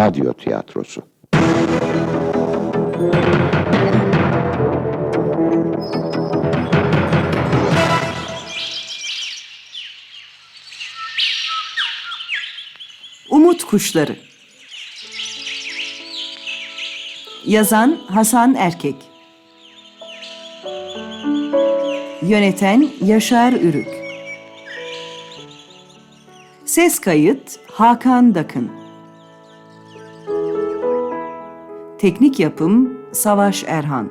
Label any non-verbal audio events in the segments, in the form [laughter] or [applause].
Radyo Tiyatrosu. Umut Kuşları. Yazan Hasan Erkek. Yöneten Yaşar Ürük. Ses kayıt Hakan Dakın Teknik yapım Savaş Erhan.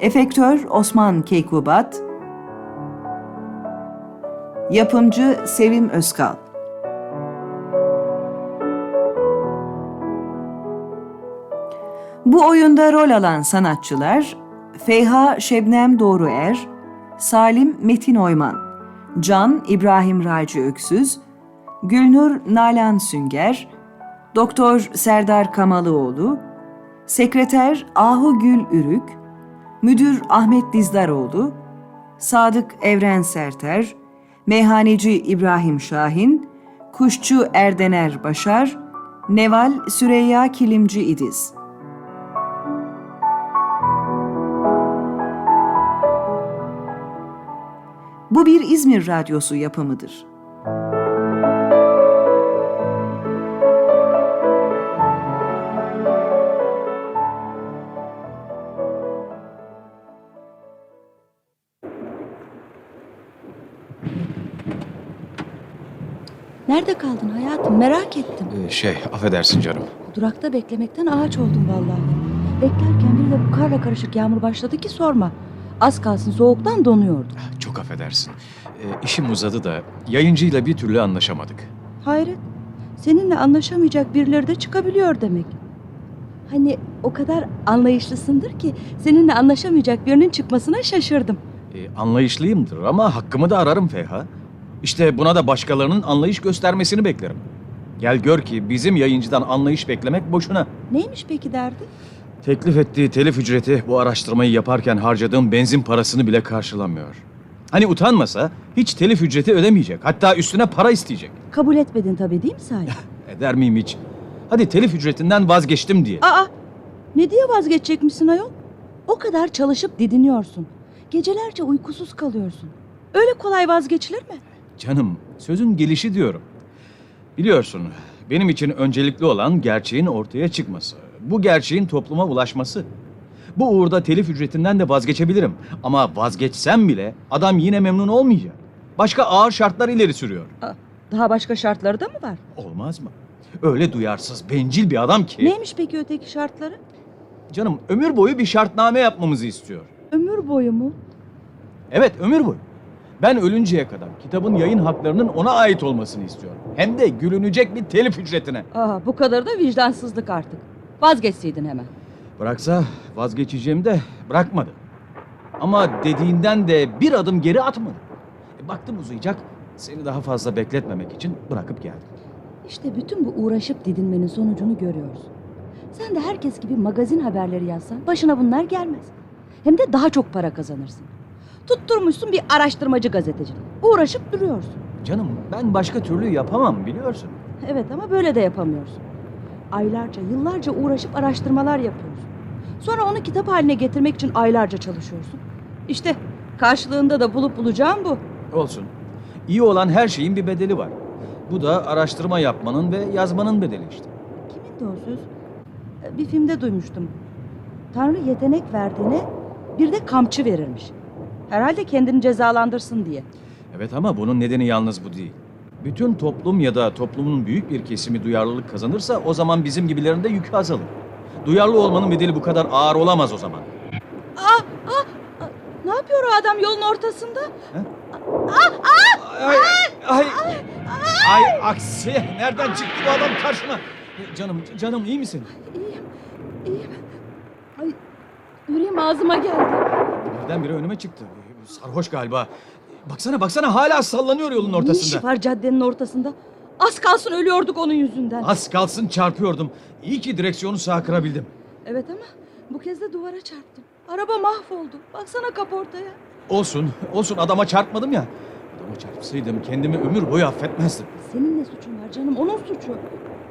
Efektör Osman Keykubat. Yapımcı Sevim Özkal. Bu oyunda rol alan sanatçılar Feyha Şebnem Doğruer, Salim Metin Oyman, Can İbrahim Raci Öksüz, Gülnur Nalan Sünger, Doktor Serdar Kamalıoğlu, Sekreter Ahu Gül Ürük, Müdür Ahmet Dizdaroğlu, Sadık Evren Serter, Meyhaneci İbrahim Şahin, Kuşçu Erdener Başar, Neval Süreyya Kilimci İdiz. Bu bir İzmir Radyosu yapımıdır. Nerede kaldın hayatım? Merak ettim. Ee, Şey, affedersin canım. Durakta beklemekten ağaç oldum vallahi. Beklerken bir de bu karla karışık yağmur başladı ki sorma. Az kalsın soğuktan donuyordum. Çok affedersin. Ee, işim uzadı da yayıncıyla bir türlü anlaşamadık. Hayret. Seninle anlaşamayacak birileri de çıkabiliyor demek. Hani o kadar anlayışlısındır ki seninle anlaşamayacak birinin çıkmasına şaşırdım. Ee, anlayışlıyımdır ama hakkımı da ararım Feyha. İşte buna da başkalarının anlayış göstermesini beklerim. Gel gör ki bizim yayıncıdan anlayış beklemek boşuna. Neymiş peki derdi? Teklif ettiği telif ücreti bu araştırmayı yaparken harcadığım benzin parasını bile karşılamıyor. Hani utanmasa hiç telif ücreti ödemeyecek. Hatta üstüne para isteyecek. Kabul etmedin tabii değil mi Salih? [laughs] Eder miyim hiç? Hadi telif ücretinden vazgeçtim diye. Aa! Ne diye vazgeçecekmişsin ayol? O kadar çalışıp didiniyorsun. Gecelerce uykusuz kalıyorsun. Öyle kolay vazgeçilir mi? Canım, sözün gelişi diyorum. Biliyorsun, benim için öncelikli olan gerçeğin ortaya çıkması. Bu gerçeğin topluma ulaşması. Bu uğurda telif ücretinden de vazgeçebilirim. Ama vazgeçsem bile adam yine memnun olmayacak. Başka ağır şartlar ileri sürüyor. Aa, Daha başka şartları da mı var? Olmaz mı? Öyle duyarsız, bencil bir adam ki. Neymiş peki öteki şartları? Canım, ömür boyu bir şartname yapmamızı istiyor. Ömür boyu mu? Evet, ömür boyu. Ben ölünceye kadar kitabın yayın haklarının ona ait olmasını istiyorum. Hem de gülünecek bir telif ücretine. Aa, bu kadar da vicdansızlık artık. Vazgeçseydin hemen. Bıraksa vazgeçeceğim de bırakmadı. Ama dediğinden de bir adım geri atmadı. E, baktım uzayacak. Seni daha fazla bekletmemek için bırakıp geldim. İşte bütün bu uğraşıp didinmenin sonucunu görüyoruz. Sen de herkes gibi magazin haberleri yazsan başına bunlar gelmez. Hem de daha çok para kazanırsın. Tutturmuşsun bir araştırmacı gazeteci. Uğraşıp duruyorsun. Canım ben başka türlü yapamam biliyorsun. Evet ama böyle de yapamıyorsun. Aylarca, yıllarca uğraşıp araştırmalar yapıyorsun. Sonra onu kitap haline getirmek için aylarca çalışıyorsun. İşte karşılığında da bulup bulacağım bu. Olsun. İyi olan her şeyin bir bedeli var. Bu da araştırma yapmanın ve yazmanın bedeli işte. Kimin de o söz? Bir filmde duymuştum. Tanrı yetenek verdiğine bir de kamçı verirmiş. Herhalde kendini cezalandırsın diye. Evet ama bunun nedeni yalnız bu değil. Bütün toplum ya da toplumun büyük bir kesimi duyarlılık kazanırsa o zaman bizim gibilerin de yükü azalır. Duyarlı olmanın bedeli bu kadar ağır olamaz o zaman. Ah, ah, ah, ne yapıyor o adam yolun ortasında? Ay, ay, ay, aksi. Nereden çıktı bu adam karşıma? Canım, canım iyi misin? İyiyim, iyiyim. Ay, yüreğim ağzıma geldi. Birdenbire önüme çıktı. Sarhoş galiba. Baksana baksana hala sallanıyor yolun Ne işi ortasında. var caddenin ortasında? Az kalsın ölüyorduk onun yüzünden. Az kalsın çarpıyordum. İyi ki direksiyonu sağa kırabildim. Evet ama bu kez de duvara çarptım. Araba mahvoldu. Baksana kaportaya. Olsun, olsun adama çarpmadım ya. Adama çarpsaydım kendimi ömür boyu affetmezdim. senin ne suçun var canım? Onun suçu.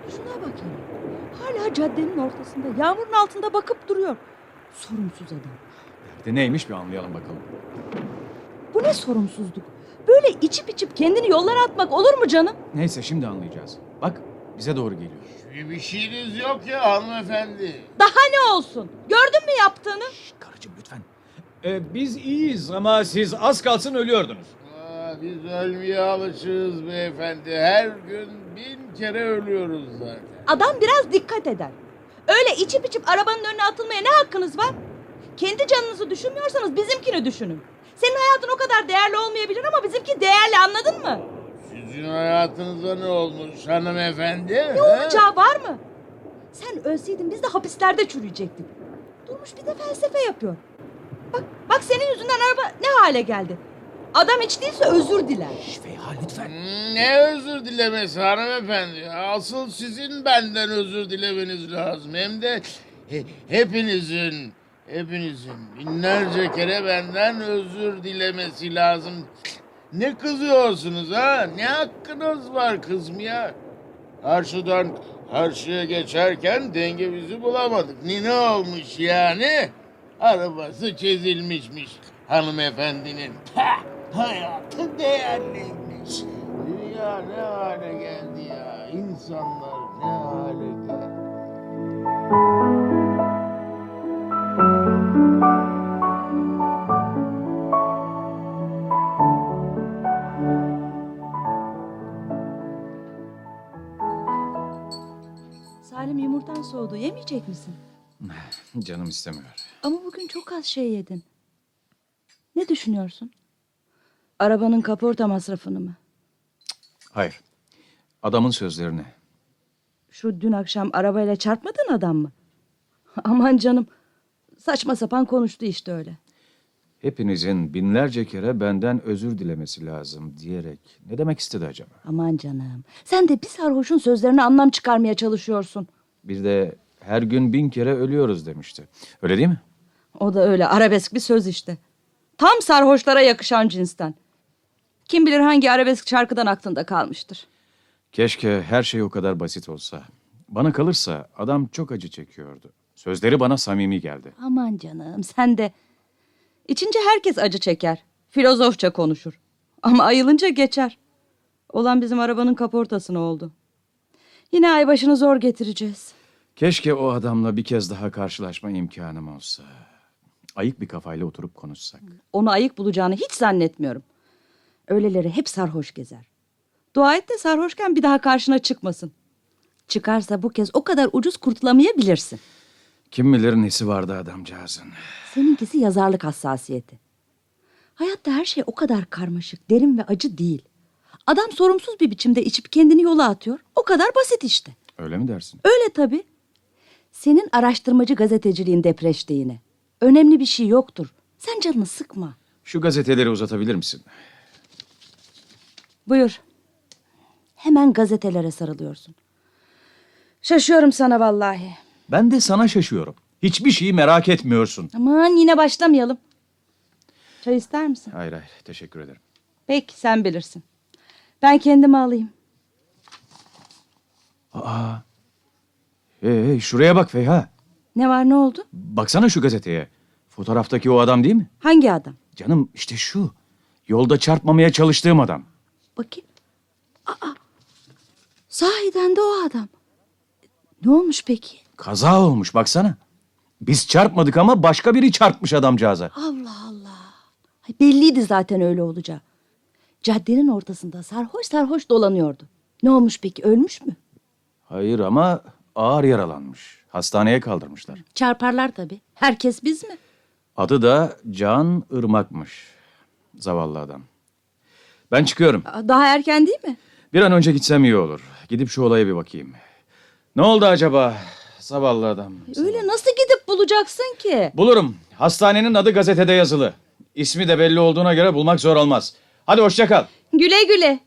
Şuna bak hele. Hala caddenin ortasında, yağmurun altında bakıp duruyor. Sorumsuz adam. De neymiş bir anlayalım bakalım. Bu ne sorumsuzluk? Böyle içip içip kendini yollara atmak olur mu canım? Neyse şimdi anlayacağız. Bak bize doğru geliyor. Bir, bir şeyiniz yok ya hanımefendi. Daha ne olsun? Gördün mü yaptığını? Şşt, karıcığım lütfen. Ee, biz iyiyiz ama siz az kalsın ölüyordunuz. Aa, biz ölmeye alışığız beyefendi. Her gün bin kere ölüyoruz zaten. Adam biraz dikkat eder. Öyle içip içip arabanın önüne atılmaya ne hakkınız var? Kendi canınızı düşünmüyorsanız bizimkini düşünün. Senin hayatın o kadar değerli olmayabilir ama bizimki değerli anladın mı? Sizin hayatınıza ne olmuş hanımefendi? Ne olacağı var mı? Sen ölseydin biz de hapislerde çürüyecektik. Durmuş bir de felsefe yapıyor. Bak, bak senin yüzünden araba ne hale geldi. Adam hiç değilse özür diler. Feyha lütfen. Hmm, Ne özür dilemesi hanımefendi? Asıl sizin benden özür dilemeniz lazım. Hem de he- hepinizin, hepinizin binlerce kere benden özür dilemesi lazım. Ne kızıyorsunuz ha? Ne hakkınız var kızmaya? Karşıdan karşıya geçerken dengemizi bulamadık. Ne, ne olmuş yani? Arabası çizilmişmiş hanımefendinin. Hah, hayatı değerliymiş. Dünya ne hale geldi ya? İnsanlar ne hale geldi? Soğudu. Yemeyecek misin? [laughs] Canım istemiyor. Ama bugün çok az şey yedin. Ne düşünüyorsun? Arabanın kaporta masrafını mı? Hayır. Adamın sözlerini. Şu dün akşam arabayla çarpmadın adam mı? [laughs] Aman canım. Saçma sapan konuştu işte öyle. Hepinizin binlerce kere benden özür dilemesi lazım diyerek ne demek istedi acaba? Aman canım. Sen de bir sarhoşun sözlerine anlam çıkarmaya çalışıyorsun. Bir de her gün bin kere ölüyoruz demişti. Öyle değil mi? O da öyle arabesk bir söz işte. Tam sarhoşlara yakışan cinsten. Kim bilir hangi arabesk şarkıdan aklında kalmıştır. Keşke her şey o kadar basit olsa. Bana kalırsa adam çok acı çekiyordu. Sözleri bana samimi geldi. Aman canım sen de. İçince herkes acı çeker. Filozofça konuşur. Ama ayılınca geçer. Olan bizim arabanın kaportasına oldu. Yine ay başını zor getireceğiz. Keşke o adamla bir kez daha karşılaşma imkanım olsa. Ayık bir kafayla oturup konuşsak. Onu ayık bulacağını hiç zannetmiyorum. Öyleleri hep sarhoş gezer. Dua et de sarhoşken bir daha karşına çıkmasın. Çıkarsa bu kez o kadar ucuz kurtulamayabilirsin. Kim bilir nesi vardı adamcağızın. Seninkisi yazarlık hassasiyeti. Hayatta her şey o kadar karmaşık, derin ve acı değil. Adam sorumsuz bir biçimde içip kendini yola atıyor. O kadar basit işte. Öyle mi dersin? Öyle tabii. Senin araştırmacı gazeteciliğin depreşti yine. Önemli bir şey yoktur. Sen canını sıkma. Şu gazeteleri uzatabilir misin? Buyur. Hemen gazetelere sarılıyorsun. Şaşıyorum sana vallahi. Ben de sana şaşıyorum. Hiçbir şeyi merak etmiyorsun. Aman yine başlamayalım. Çay ister misin? Hayır hayır teşekkür ederim. Peki sen bilirsin. Ben kendimi alayım. Aa. Hey, hey, şuraya bak Feyha. Ne var ne oldu? Baksana şu gazeteye. Fotoğraftaki o adam değil mi? Hangi adam? Canım işte şu. Yolda çarpmamaya çalıştığım adam. Bakayım. Aa, sahiden de o adam. Ne olmuş peki? Kaza olmuş baksana. Biz çarpmadık ama başka biri çarpmış adamcağıza. Allah Allah. Ay, belliydi zaten öyle olacağı. Caddenin ortasında sarhoş sarhoş dolanıyordu. Ne olmuş peki ölmüş mü? Hayır ama ağır yaralanmış. Hastaneye kaldırmışlar. Çarparlar tabii. Herkes biz mi? Adı da Can Irmak'mış. Zavallı adam. Ben çıkıyorum. Daha erken değil mi? Bir an önce gitsem iyi olur. Gidip şu olaya bir bakayım. Ne oldu acaba? Zavallı adam. Öyle nasıl gidip bulacaksın ki? Bulurum. Hastanenin adı gazetede yazılı. İsmi de belli olduğuna göre bulmak zor olmaz. Hadi hoşça kal. Güle güle.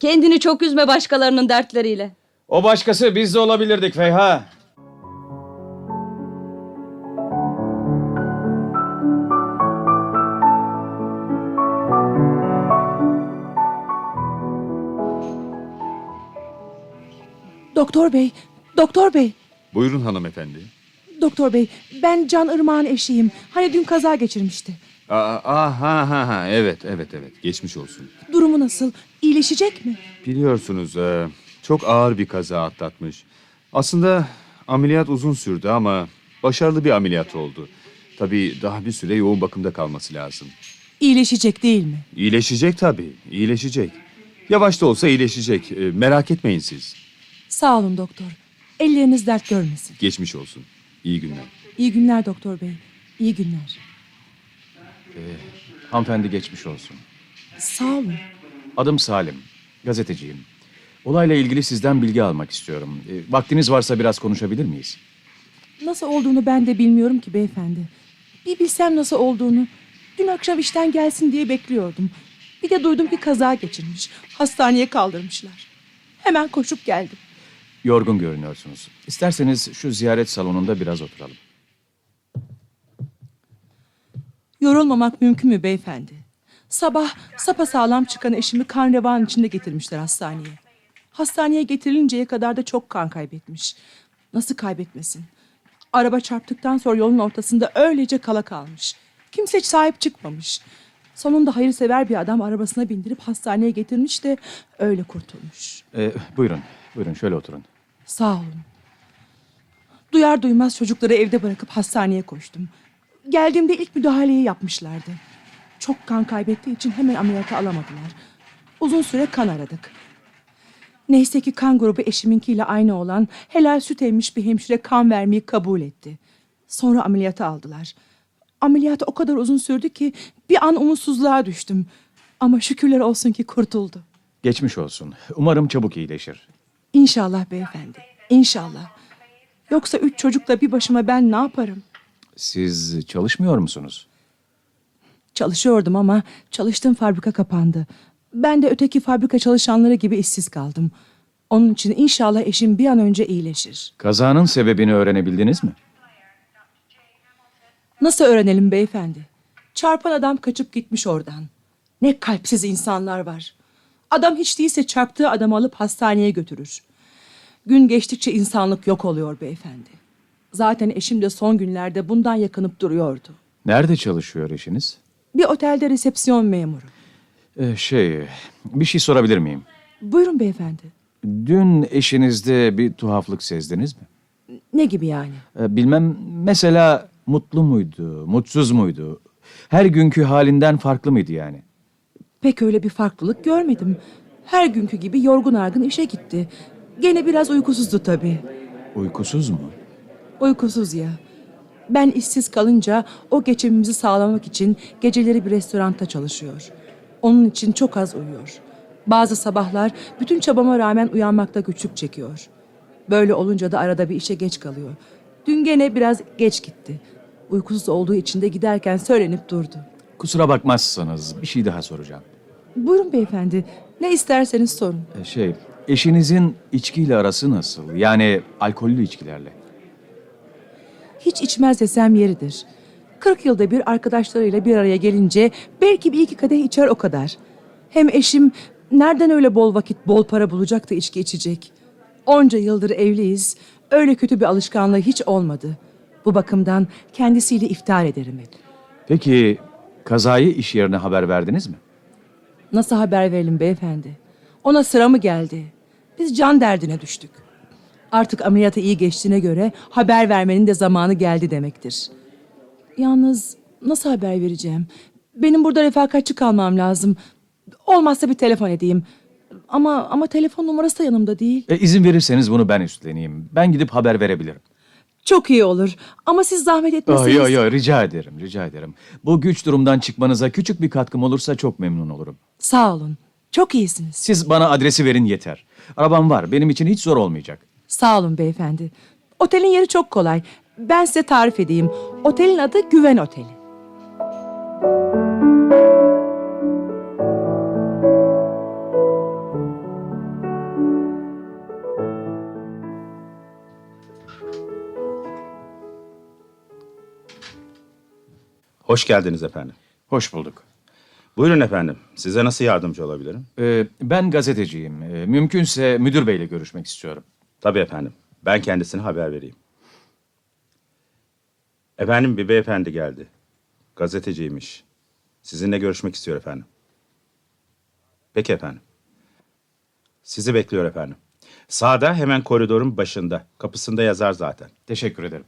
Kendini çok üzme başkalarının dertleriyle. O başkası biz de olabilirdik Feyha. Doktor bey, doktor bey, Buyurun hanımefendi. doktor bey. Ben Can Irmak'ın eşiyim. Hani dün kaza geçirmişti. Aa, aa, ha, ha, ha. Evet, evet, evet. Geçmiş olsun. Durumu nasıl? İyileşecek mi? Biliyorsunuz e, çok ağır bir kaza atlatmış. Aslında ameliyat uzun sürdü ama başarılı bir ameliyat oldu. Tabii daha bir süre yoğun bakımda kalması lazım. İyileşecek değil mi? İyileşecek tabii, iyileşecek. Yavaş da olsa iyileşecek. E, merak etmeyin siz. Sağ olun doktor. Elleriniz dert görmesin. Geçmiş olsun. İyi günler. İyi günler doktor bey. İyi günler. Hanımefendi geçmiş olsun. Sağ olun. Adım Salim. Gazeteciyim. Olayla ilgili sizden bilgi almak istiyorum. E, vaktiniz varsa biraz konuşabilir miyiz? Nasıl olduğunu ben de bilmiyorum ki beyefendi. Bir bilsem nasıl olduğunu. Dün akşam işten gelsin diye bekliyordum. Bir de duydum ki kaza geçirmiş. Hastaneye kaldırmışlar. Hemen koşup geldim. Yorgun görünüyorsunuz. İsterseniz şu ziyaret salonunda biraz oturalım. Yorulmamak mümkün mü beyefendi? Sabah sapasağlam çıkan eşimi kan revan içinde getirmişler hastaneye. Hastaneye getirilinceye kadar da çok kan kaybetmiş. Nasıl kaybetmesin? Araba çarptıktan sonra yolun ortasında öylece kala kalmış. Kimse sahip çıkmamış. Sonunda hayırsever bir adam arabasına bindirip hastaneye getirmiş de öyle kurtulmuş. E, buyurun, buyurun şöyle oturun. Sağ olun. Duyar duymaz çocukları evde bırakıp hastaneye koştum. Geldiğimde ilk müdahaleyi yapmışlardı. Çok kan kaybettiği için hemen ameliyata alamadılar. Uzun süre kan aradık. Neyse ki kan grubu eşiminkiyle aynı olan helal süt emmiş bir hemşire kan vermeyi kabul etti. Sonra ameliyata aldılar. Ameliyat o kadar uzun sürdü ki bir an umutsuzluğa düştüm. Ama şükürler olsun ki kurtuldu. Geçmiş olsun. Umarım çabuk iyileşir. İnşallah beyefendi. İnşallah. Yoksa üç çocukla bir başıma ben ne yaparım? Siz çalışmıyor musunuz? Çalışıyordum ama çalıştığım fabrika kapandı. Ben de öteki fabrika çalışanları gibi işsiz kaldım. Onun için inşallah eşim bir an önce iyileşir. Kazanın sebebini öğrenebildiniz mi? Nasıl öğrenelim beyefendi? Çarpan adam kaçıp gitmiş oradan. Ne kalpsiz insanlar var. Adam hiç değilse çarptığı adamı alıp hastaneye götürür. Gün geçtikçe insanlık yok oluyor beyefendi. Zaten eşim de son günlerde bundan yakınıp duruyordu. Nerede çalışıyor eşiniz? Bir otelde resepsiyon memuru. Ee, şey, bir şey sorabilir miyim? Buyurun beyefendi. Dün eşinizde bir tuhaflık sezdiniz mi? Ne gibi yani? Ee, bilmem, mesela mutlu muydu, mutsuz muydu? Her günkü halinden farklı mıydı yani? Pek öyle bir farklılık görmedim. Her günkü gibi yorgun argın işe gitti. Gene biraz uykusuzdu tabii. Uykusuz mu? Uykusuz ya. Ben işsiz kalınca o geçimimizi sağlamak için geceleri bir restoranda çalışıyor. Onun için çok az uyuyor. Bazı sabahlar bütün çabama rağmen uyanmakta güçlük çekiyor. Böyle olunca da arada bir işe geç kalıyor. Dün gene biraz geç gitti. Uykusuz olduğu için de giderken söylenip durdu. Kusura bakmazsanız bir şey daha soracağım. Buyurun beyefendi. Ne isterseniz sorun. Ee, şey, eşinizin içkiyle arası nasıl? Yani alkollü içkilerle. Hiç içmez desem yeridir. 40 yılda bir arkadaşlarıyla bir araya gelince belki bir iki kadeh içer o kadar. Hem eşim nereden öyle bol vakit bol para bulacak da içki içecek. Onca yıldır evliyiz. Öyle kötü bir alışkanlığı hiç olmadı. Bu bakımdan kendisiyle iftihar ederim hep. Peki kazayı iş yerine haber verdiniz mi? Nasıl haber verelim beyefendi? Ona sıra mı geldi? Biz can derdine düştük. Artık ameliyatı iyi geçtiğine göre haber vermenin de zamanı geldi demektir. Yalnız nasıl haber vereceğim? Benim burada refakatçi kalmam lazım. Olmazsa bir telefon edeyim. Ama ama telefon numarası da yanımda değil. E, izin verirseniz bunu ben üstleneyim. Ben gidip haber verebilirim. Çok iyi olur. Ama siz zahmet etmeseniz. Yok yok rica ederim rica ederim. Bu güç durumdan çıkmanıza küçük bir katkım olursa çok memnun olurum. Sağ olun. Çok iyisiniz. Siz bana adresi verin yeter. Arabam var benim için hiç zor olmayacak. Sağ olun beyefendi. Otelin yeri çok kolay. Ben size tarif edeyim. Otelin adı Güven Oteli. Hoş geldiniz efendim. Hoş bulduk. Buyurun efendim. Size nasıl yardımcı olabilirim? Ee, ben gazeteciyim. Ee, mümkünse müdür beyle görüşmek istiyorum. Tabii efendim. Ben kendisine haber vereyim. Efendim bir beyefendi geldi. Gazeteciymiş. Sizinle görüşmek istiyor efendim. Peki efendim. Sizi bekliyor efendim. Sağda hemen koridorun başında. Kapısında yazar zaten. Teşekkür ederim.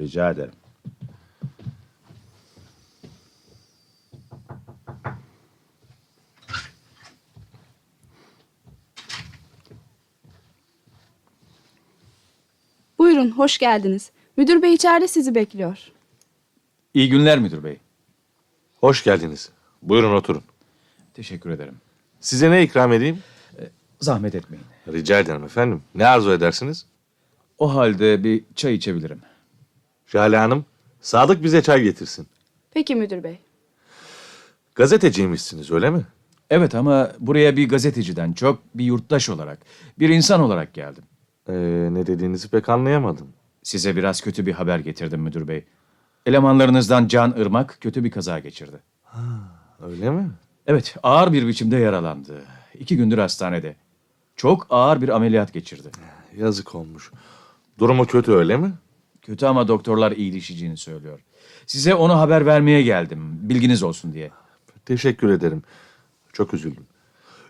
Rica ederim. Buyurun, hoş geldiniz. Müdür bey içeride sizi bekliyor. İyi günler müdür bey. Hoş geldiniz. Buyurun oturun. Teşekkür ederim. Size ne ikram edeyim? Zahmet etmeyin. Rica ederim efendim. Ne arzu edersiniz? O halde bir çay içebilirim. Jale Hanım, Sadık bize çay getirsin. Peki müdür bey. Gazeteciymişsiniz öyle mi? Evet ama buraya bir gazeteciden çok bir yurttaş olarak, bir insan olarak geldim. Ee, ne dediğinizi pek anlayamadım. Size biraz kötü bir haber getirdim müdür bey. Elemanlarınızdan Can Irmak kötü bir kaza geçirdi. Öyle mi? Evet, ağır bir biçimde yaralandı. İki gündür hastanede. Çok ağır bir ameliyat geçirdi. Yazık olmuş. Durumu kötü öyle mi? Kötü ama doktorlar iyileşeceğini söylüyor. Size onu haber vermeye geldim. Bilginiz olsun diye. Teşekkür ederim. Çok üzüldüm.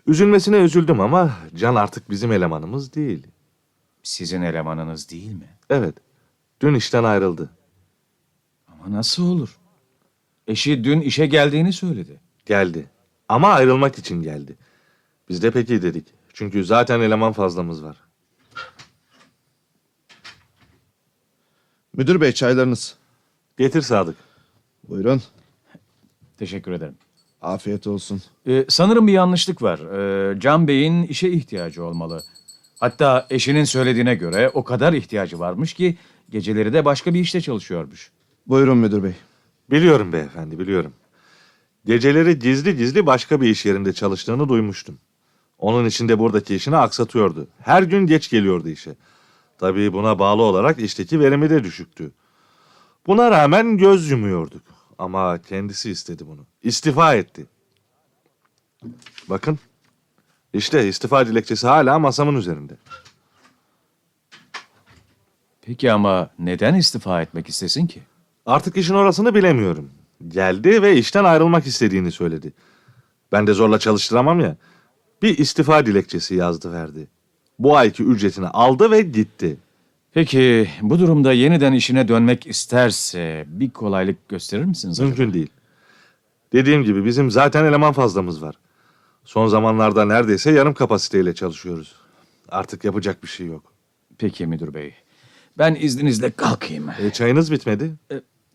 Üzülmesine üzüldüm ama Can artık bizim elemanımız değil. Sizin elemanınız değil mi? Evet. Dün işten ayrıldı. Ama nasıl olur? Eşi dün işe geldiğini söyledi. Geldi. Ama ayrılmak için geldi. Biz de peki dedik. Çünkü zaten eleman fazlamız var. Müdür bey çaylarınız. Getir Sadık. Buyurun. Teşekkür ederim. Afiyet olsun. Ee, sanırım bir yanlışlık var. Ee, Can Bey'in işe ihtiyacı olmalı. Hatta eşinin söylediğine göre o kadar ihtiyacı varmış ki geceleri de başka bir işte çalışıyormuş. Buyurun müdür bey. Biliyorum beyefendi, biliyorum. Geceleri gizli gizli başka bir iş yerinde çalıştığını duymuştum. Onun için de buradaki işini aksatıyordu. Her gün geç geliyordu işe. Tabii buna bağlı olarak işteki verimi de düşüktü. Buna rağmen göz yumuyorduk. Ama kendisi istedi bunu. İstifa etti. Bakın. İşte istifa dilekçesi hala masamın üzerinde. Peki ama neden istifa etmek istesin ki? Artık işin orasını bilemiyorum. Geldi ve işten ayrılmak istediğini söyledi. Ben de zorla çalıştıramam ya. Bir istifa dilekçesi yazdı verdi. Bu ayki ücretini aldı ve gitti. Peki bu durumda yeniden işine dönmek isterse bir kolaylık gösterir misiniz acaba? Mümkün değil. Dediğim gibi bizim zaten eleman fazlamız var. Son zamanlarda neredeyse yarım kapasiteyle çalışıyoruz. Artık yapacak bir şey yok. Peki müdür bey. Ben izninizle kalkayım. E, çayınız bitmedi.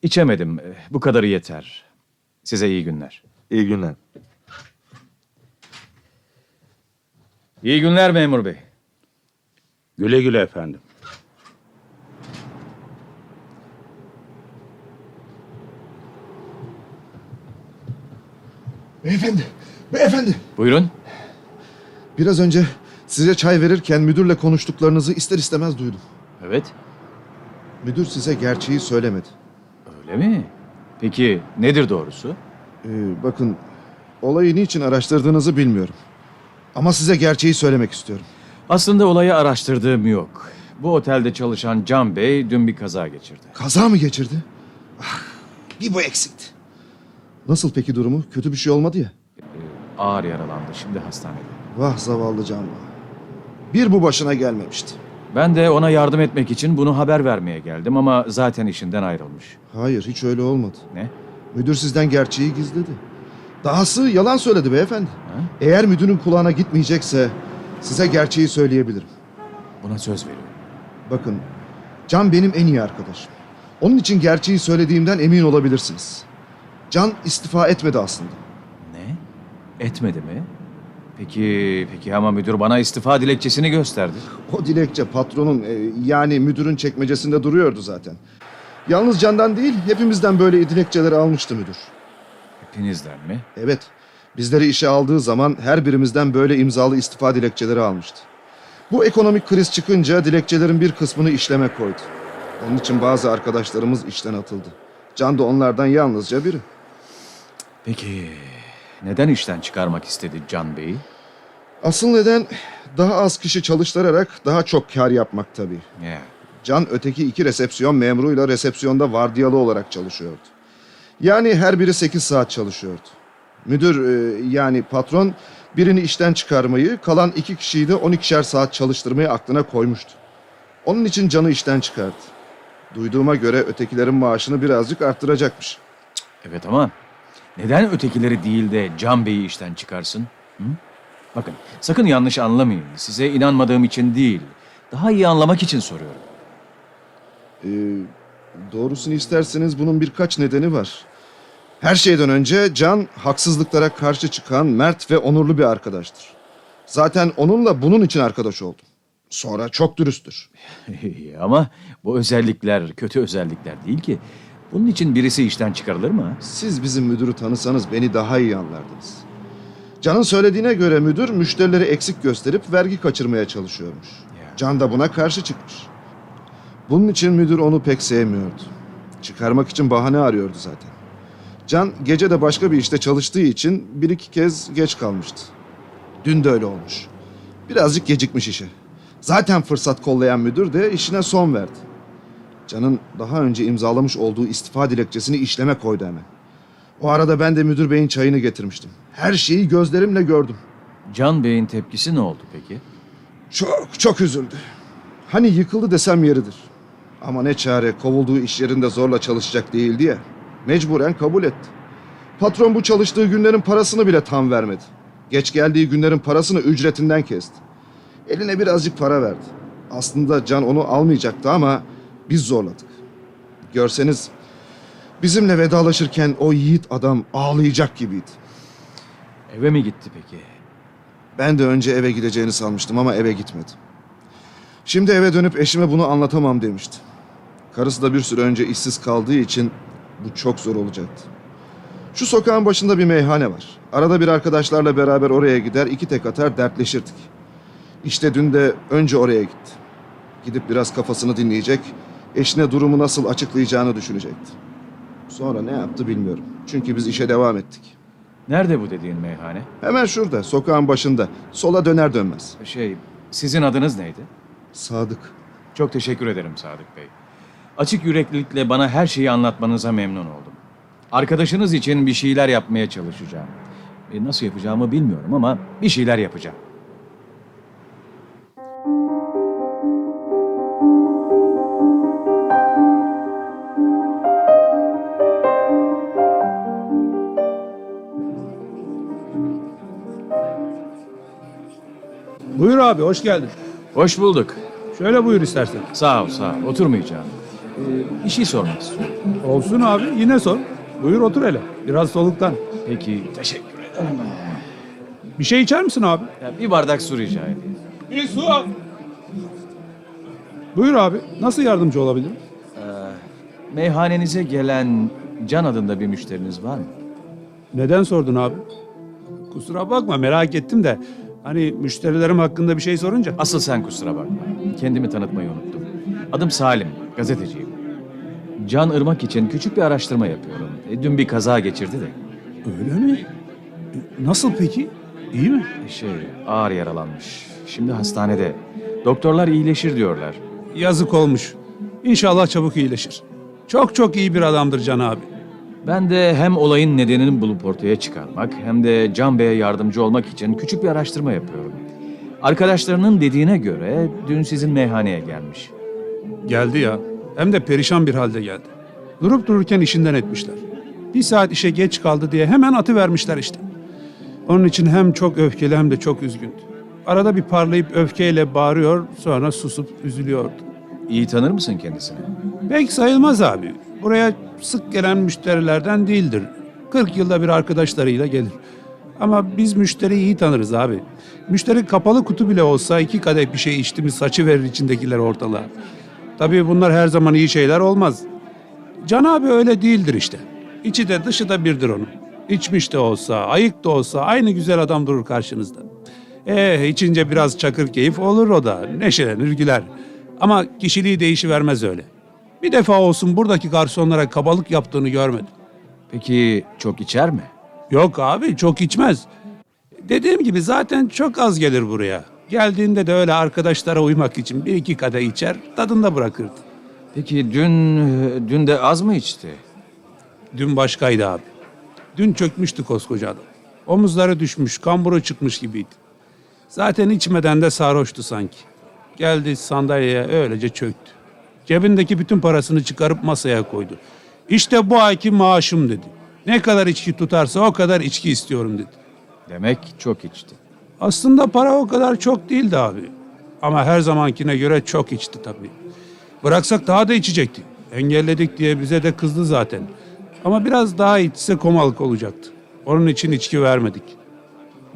İçemedim. Bu kadarı yeter. Size iyi günler. İyi günler. İyi günler memur bey. Güle güle efendim. Beyefendi, beyefendi. Buyurun. Biraz önce size çay verirken müdürle konuştuklarınızı ister istemez duydum. Evet. Müdür size gerçeği söylemedi. Öyle mi? Peki nedir doğrusu? Ee, bakın, olayı niçin araştırdığınızı bilmiyorum. Ama size gerçeği söylemek istiyorum. Aslında olayı araştırdığım yok. Bu otelde çalışan Can Bey dün bir kaza geçirdi. Kaza mı geçirdi? Ah, bir bu eksikti. Nasıl peki durumu? Kötü bir şey olmadı ya. Ağır yaralandı. Şimdi hastanede. Vah zavallı can vah. Bir bu başına gelmemişti. Ben de ona yardım etmek için bunu haber vermeye geldim ama zaten işinden ayrılmış. Hayır, hiç öyle olmadı. Ne? Müdür sizden gerçeği gizledi. Dahası yalan söyledi beyefendi. Ha? Eğer müdürün kulağına gitmeyecekse size gerçeği söyleyebilirim. Buna söz veriyorum. Bakın, Can benim en iyi arkadaşım. Onun için gerçeği söylediğimden emin olabilirsiniz. Can istifa etmedi aslında. Etmedi mi? Peki, peki ama müdür bana istifa dilekçesini gösterdi. O dilekçe patronun e, yani müdürün çekmecesinde duruyordu zaten. Yalnız Can'dan değil hepimizden böyle dilekçeleri almıştı müdür. Hepinizden mi? Evet, bizleri işe aldığı zaman her birimizden böyle imzalı istifa dilekçeleri almıştı. Bu ekonomik kriz çıkınca dilekçelerin bir kısmını işleme koydu. Onun için bazı arkadaşlarımız işten atıldı. Can da onlardan yalnızca biri. Peki, neden işten çıkarmak istedi Can Bey'i? Asıl neden daha az kişi çalıştırarak daha çok kar yapmak tabii. Ya. Can öteki iki resepsiyon memuruyla resepsiyonda vardiyalı olarak çalışıyordu. Yani her biri 8 saat çalışıyordu. Müdür e, yani patron birini işten çıkarmayı kalan iki kişiyi de 12'şer saat çalıştırmayı aklına koymuştu. Onun için Can'ı işten çıkardı. Duyduğuma göre ötekilerin maaşını birazcık arttıracakmış. Evet ama neden ötekileri değil de Can Bey'i işten çıkarsın? Hı? Bakın sakın yanlış anlamayın. Size inanmadığım için değil. Daha iyi anlamak için soruyorum. Ee, doğrusunu isterseniz bunun birkaç nedeni var. Her şeyden önce Can haksızlıklara karşı çıkan mert ve onurlu bir arkadaştır. Zaten onunla bunun için arkadaş oldum. Sonra çok dürüsttür. [laughs] ama bu özellikler kötü özellikler değil ki. Bunun için birisi işten çıkarılır mı? Siz bizim müdürü tanısanız beni daha iyi anlardınız. Can'ın söylediğine göre müdür müşterileri eksik gösterip vergi kaçırmaya çalışıyormuş. Ya. Can da buna karşı çıkmış. Bunun için müdür onu pek sevmiyordu. Çıkarmak için bahane arıyordu zaten. Can gece de başka bir işte çalıştığı için bir iki kez geç kalmıştı. Dün de öyle olmuş. Birazcık gecikmiş işe. Zaten fırsat kollayan müdür de işine son verdi. Can'ın daha önce imzalamış olduğu istifa dilekçesini işleme koydu hemen. O arada ben de müdür beyin çayını getirmiştim. Her şeyi gözlerimle gördüm. Can Bey'in tepkisi ne oldu peki? Çok çok üzüldü. Hani yıkıldı desem yeridir. Ama ne çare kovulduğu iş yerinde zorla çalışacak değildi ya. Mecburen kabul etti. Patron bu çalıştığı günlerin parasını bile tam vermedi. Geç geldiği günlerin parasını ücretinden kesti. Eline birazcık para verdi. Aslında Can onu almayacaktı ama biz zorladık. Görseniz bizimle vedalaşırken o yiğit adam ağlayacak gibiydi. Eve mi gitti peki? Ben de önce eve gideceğini sanmıştım ama eve gitmedi. Şimdi eve dönüp eşime bunu anlatamam demişti. Karısı da bir süre önce işsiz kaldığı için bu çok zor olacaktı. Şu sokağın başında bir meyhane var. Arada bir arkadaşlarla beraber oraya gider, iki tek atar dertleşirdik. İşte dün de önce oraya gitti. Gidip biraz kafasını dinleyecek, eşine durumu nasıl açıklayacağını düşünecekti. Sonra ne yaptı bilmiyorum. Çünkü biz işe devam ettik. Nerede bu dediğin meyhane? Hemen şurada, sokağın başında. Sola döner dönmez. Şey, sizin adınız neydi? Sadık. Çok teşekkür ederim Sadık Bey. Açık yüreklilikle bana her şeyi anlatmanıza memnun oldum. Arkadaşınız için bir şeyler yapmaya çalışacağım. E, nasıl yapacağımı bilmiyorum ama bir şeyler yapacağım. Buyur abi hoş geldin. Hoş bulduk. Şöyle buyur istersen. Sağ ol, sağ ol. Oturmayacağım. Ee, bir şey sormak istiyorum. Olsun abi yine sor. Buyur otur hele. Biraz soluktan. Peki, teşekkür ederim. Bir şey içer misin abi? Ya, bir bardak su rica edeyim. Bir su. Buyur abi. Nasıl yardımcı olabilirim? Meyhanenize gelen Can adında bir müşteriniz var mı? Neden sordun abi? Kusura bakma merak ettim de. Hani müşterilerim hakkında bir şey sorunca. Asıl sen kusura bakma. Kendimi tanıtmayı unuttum. Adım Salim, gazeteciyim. Can Irmak için küçük bir araştırma yapıyorum. E, dün bir kaza geçirdi de. Öyle mi? E, Nasıl peki? İyi mi? Şey, ağır yaralanmış. Şimdi hastanede. Doktorlar iyileşir diyorlar. Yazık olmuş. İnşallah çabuk iyileşir. Çok çok iyi bir adamdır Can abi. Ben de hem olayın nedenini bulup ortaya çıkarmak hem de Can Bey'e yardımcı olmak için küçük bir araştırma yapıyorum. Arkadaşlarının dediğine göre dün sizin meyhaneye gelmiş. Geldi ya. Hem de perişan bir halde geldi. Durup dururken işinden etmişler. Bir saat işe geç kaldı diye hemen atı vermişler işte. Onun için hem çok öfkeli hem de çok üzgündü. Arada bir parlayıp öfkeyle bağırıyor, sonra susup üzülüyordu. İyi tanır mısın kendisini? Pek sayılmaz abi. Buraya sık gelen müşterilerden değildir. 40 yılda bir arkadaşlarıyla gelir. Ama biz müşteriyi iyi tanırız abi. Müşteri kapalı kutu bile olsa iki kadeh bir şey içti mi saçı verir içindekiler ortalığa. Tabii bunlar her zaman iyi şeyler olmaz. Can abi öyle değildir işte. İçi de dışı da birdir onun. İçmiş de olsa, ayık da olsa aynı güzel adam durur karşınızda. Eh içince biraz çakır keyif olur o da. Neşelenir güler. Ama kişiliği değişivermez öyle. Bir defa olsun buradaki garsonlara kabalık yaptığını görmedim. Peki çok içer mi? Yok abi çok içmez. Dediğim gibi zaten çok az gelir buraya. Geldiğinde de öyle arkadaşlara uymak için bir iki kadeh içer, tadında bırakırdı. Peki dün dün de az mı içti? Dün başkaydı abi. Dün çökmüştü koskoca adam. Omuzları düşmüş, kamburu çıkmış gibiydi. Zaten içmeden de sarhoştu sanki. Geldi sandalyeye öylece çöktü. Cebindeki bütün parasını çıkarıp masaya koydu. İşte bu ayki maaşım dedi. Ne kadar içki tutarsa o kadar içki istiyorum dedi. Demek çok içti. Aslında para o kadar çok değildi abi. Ama her zamankine göre çok içti tabii. Bıraksak daha da içecekti. Engelledik diye bize de kızdı zaten. Ama biraz daha içse komalık olacaktı. Onun için içki vermedik.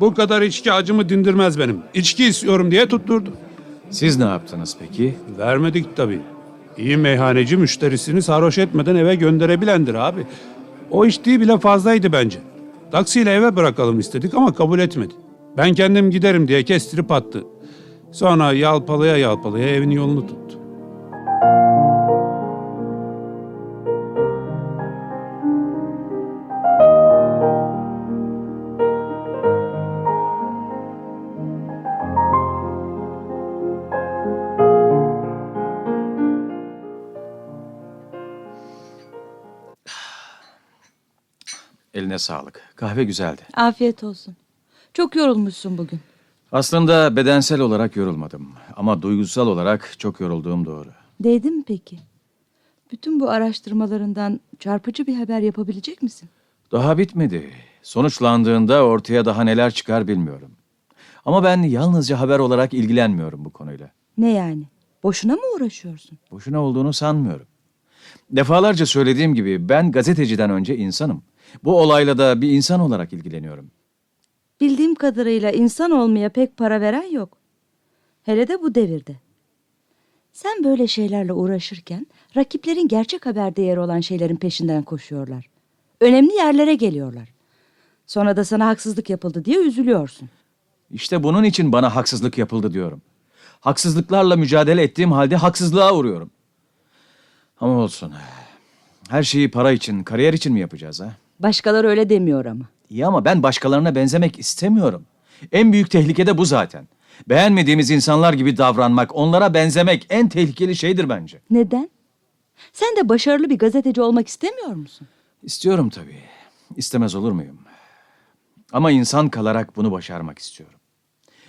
Bu kadar içki acımı dindirmez benim. İçki istiyorum diye tutturdu. Siz ne yaptınız peki? Vermedik tabii. İyi meyhaneci müşterisini sarhoş etmeden eve gönderebilendir abi. O içtiği bile fazlaydı bence. Taksiyle eve bırakalım istedik ama kabul etmedi. Ben kendim giderim diye kestirip attı. Sonra yalpalaya yalpalaya evin yolunu tuttu. Eline sağlık. Kahve güzeldi. Afiyet olsun. Çok yorulmuşsun bugün. Aslında bedensel olarak yorulmadım. Ama duygusal olarak çok yorulduğum doğru. Değdi mi peki? Bütün bu araştırmalarından çarpıcı bir haber yapabilecek misin? Daha bitmedi. Sonuçlandığında ortaya daha neler çıkar bilmiyorum. Ama ben yalnızca haber olarak ilgilenmiyorum bu konuyla. Ne yani? Boşuna mı uğraşıyorsun? Boşuna olduğunu sanmıyorum. Defalarca söylediğim gibi ben gazeteciden önce insanım. Bu olayla da bir insan olarak ilgileniyorum. Bildiğim kadarıyla insan olmaya pek para veren yok. Hele de bu devirde. Sen böyle şeylerle uğraşırken rakiplerin gerçek haber değeri olan şeylerin peşinden koşuyorlar. Önemli yerlere geliyorlar. Sonra da sana haksızlık yapıldı diye üzülüyorsun. İşte bunun için bana haksızlık yapıldı diyorum. Haksızlıklarla mücadele ettiğim halde haksızlığa uğruyorum. Ama olsun. Her şeyi para için, kariyer için mi yapacağız ha? Başkaları öyle demiyor ama. İyi ama ben başkalarına benzemek istemiyorum. En büyük tehlike de bu zaten. Beğenmediğimiz insanlar gibi davranmak, onlara benzemek en tehlikeli şeydir bence. Neden? Sen de başarılı bir gazeteci olmak istemiyor musun? İstiyorum tabii. İstemez olur muyum? Ama insan kalarak bunu başarmak istiyorum.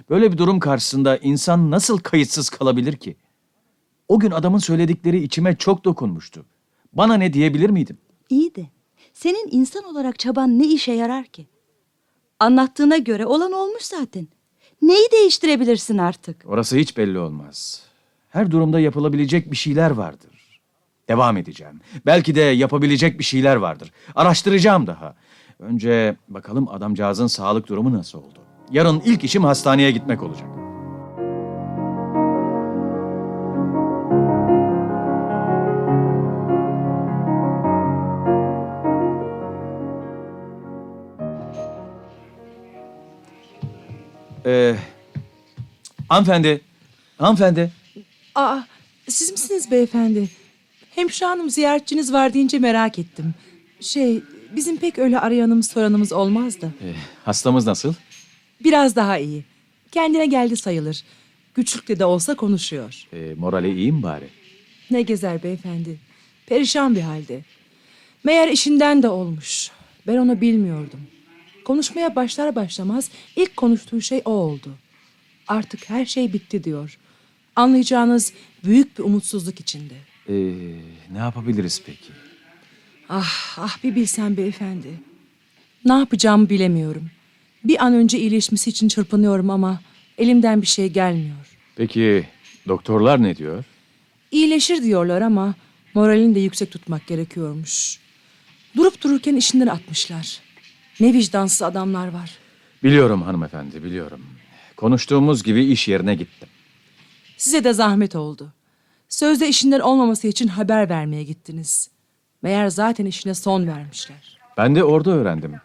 Böyle bir durum karşısında insan nasıl kayıtsız kalabilir ki? O gün adamın söyledikleri içime çok dokunmuştu. Bana ne diyebilir miydim? İyi de senin insan olarak çaban ne işe yarar ki? Anlattığına göre olan olmuş zaten. Neyi değiştirebilirsin artık? Orası hiç belli olmaz. Her durumda yapılabilecek bir şeyler vardır. Devam edeceğim. Belki de yapabilecek bir şeyler vardır. Araştıracağım daha. Önce bakalım adamcağızın sağlık durumu nasıl oldu. Yarın ilk işim hastaneye gitmek olacak. Ee, hanımefendi, hanımefendi. Aa, siz misiniz beyefendi? Hemşire hanım ziyaretçiniz var deyince merak ettim. Şey, bizim pek öyle arayanımız soranımız olmaz da. Ee, hastamız nasıl? Biraz daha iyi. Kendine geldi sayılır. Güçlükle de olsa konuşuyor. Ee, morali iyi mi bari? Ne gezer beyefendi. Perişan bir halde. Meğer işinden de olmuş. Ben onu bilmiyordum. Konuşmaya başlar başlamaz ilk konuştuğu şey o oldu. Artık her şey bitti diyor. Anlayacağınız büyük bir umutsuzluk içinde. Ee, ne yapabiliriz peki? Ah ah bir bilsen beyefendi. Ne yapacağımı bilemiyorum. Bir an önce iyileşmesi için çırpınıyorum ama elimden bir şey gelmiyor. Peki doktorlar ne diyor? İyileşir diyorlar ama moralini de yüksek tutmak gerekiyormuş. Durup dururken işinden atmışlar. Ne vicdansız adamlar var. Biliyorum hanımefendi, biliyorum. Konuştuğumuz gibi iş yerine gittim. Size de zahmet oldu. Sözde işinden olmaması için haber vermeye gittiniz. Meğer zaten işine son vermişler. Ben de orada öğrendim.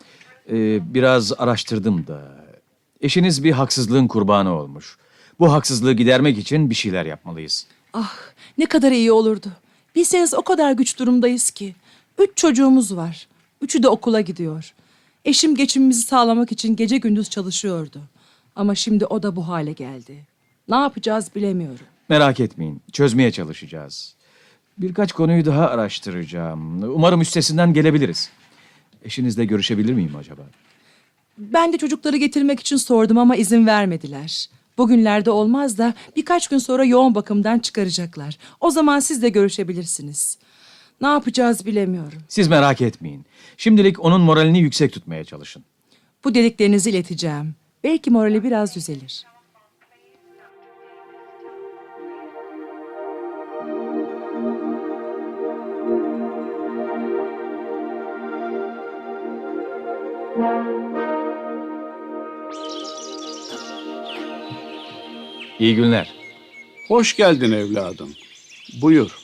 Ee, biraz araştırdım da. Eşiniz bir haksızlığın kurbanı olmuş. Bu haksızlığı gidermek için bir şeyler yapmalıyız. Ah ne kadar iyi olurdu. Bilseniz o kadar güç durumdayız ki. Üç çocuğumuz var. Üçü de okula gidiyor. Eşim geçimimizi sağlamak için gece gündüz çalışıyordu. Ama şimdi o da bu hale geldi. Ne yapacağız bilemiyorum. Merak etmeyin, çözmeye çalışacağız. Birkaç konuyu daha araştıracağım. Umarım üstesinden gelebiliriz. Eşinizle görüşebilir miyim acaba? Ben de çocukları getirmek için sordum ama izin vermediler. Bugünlerde olmaz da birkaç gün sonra yoğun bakımdan çıkaracaklar. O zaman siz de görüşebilirsiniz. Ne yapacağız bilemiyorum. Siz merak etmeyin. Şimdilik onun moralini yüksek tutmaya çalışın. Bu dediklerinizi ileteceğim. Belki morali biraz düzelir. İyi günler. Hoş geldin evladım. Buyur.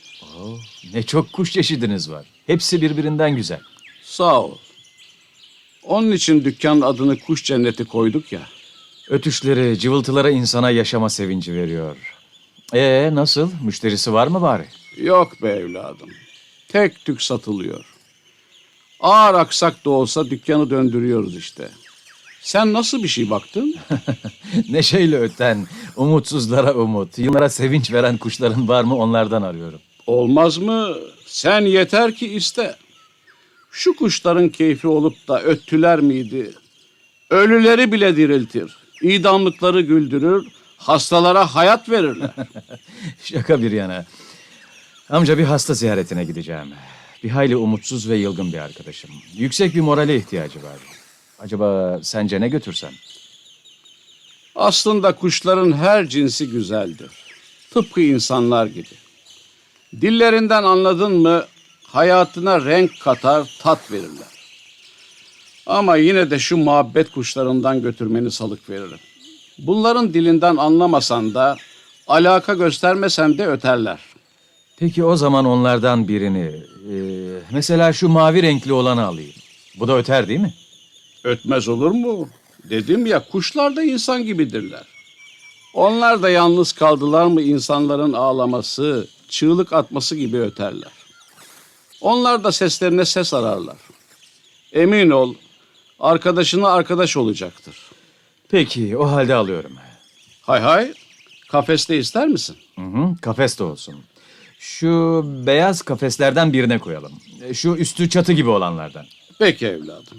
Ne çok kuş çeşidiniz var. Hepsi birbirinden güzel. Sağ ol. Onun için dükkan adını kuş cenneti koyduk ya. Ötüşleri, cıvıltıları insana yaşama sevinci veriyor. Ee nasıl? Müşterisi var mı bari? Yok be evladım. Tek tük satılıyor. Ağır aksak da olsa dükkanı döndürüyoruz işte. Sen nasıl bir şey baktın? [laughs] Neşeyle öten, umutsuzlara umut, yıllara sevinç veren kuşların var mı onlardan arıyorum. Olmaz mı? Sen yeter ki iste. Şu kuşların keyfi olup da öttüler miydi? Ölüleri bile diriltir. İdamlıkları güldürür, hastalara hayat verirler. [laughs] Şaka bir yana. Amca bir hasta ziyaretine gideceğim. Bir hayli umutsuz ve yılgın bir arkadaşım. Yüksek bir morale ihtiyacı var. Acaba sence ne götürsem? Aslında kuşların her cinsi güzeldir. Tıpkı insanlar gibi. Dillerinden anladın mı hayatına renk katar, tat verirler. Ama yine de şu muhabbet kuşlarından götürmeni salık veririm. Bunların dilinden anlamasan da, alaka göstermesen de öterler. Peki o zaman onlardan birini, e, mesela şu mavi renkli olanı alayım. Bu da öter değil mi? Ötmez olur mu? Dedim ya kuşlar da insan gibidirler. Onlar da yalnız kaldılar mı insanların ağlaması, çığlık atması gibi öterler. Onlar da seslerine ses ararlar. Emin ol, arkadaşına arkadaş olacaktır. Peki o halde alıyorum. Hay hay, kafeste ister misin? Hı hı, kafes de olsun. Şu beyaz kafeslerden birine koyalım. Şu üstü çatı gibi olanlardan. Peki evladım.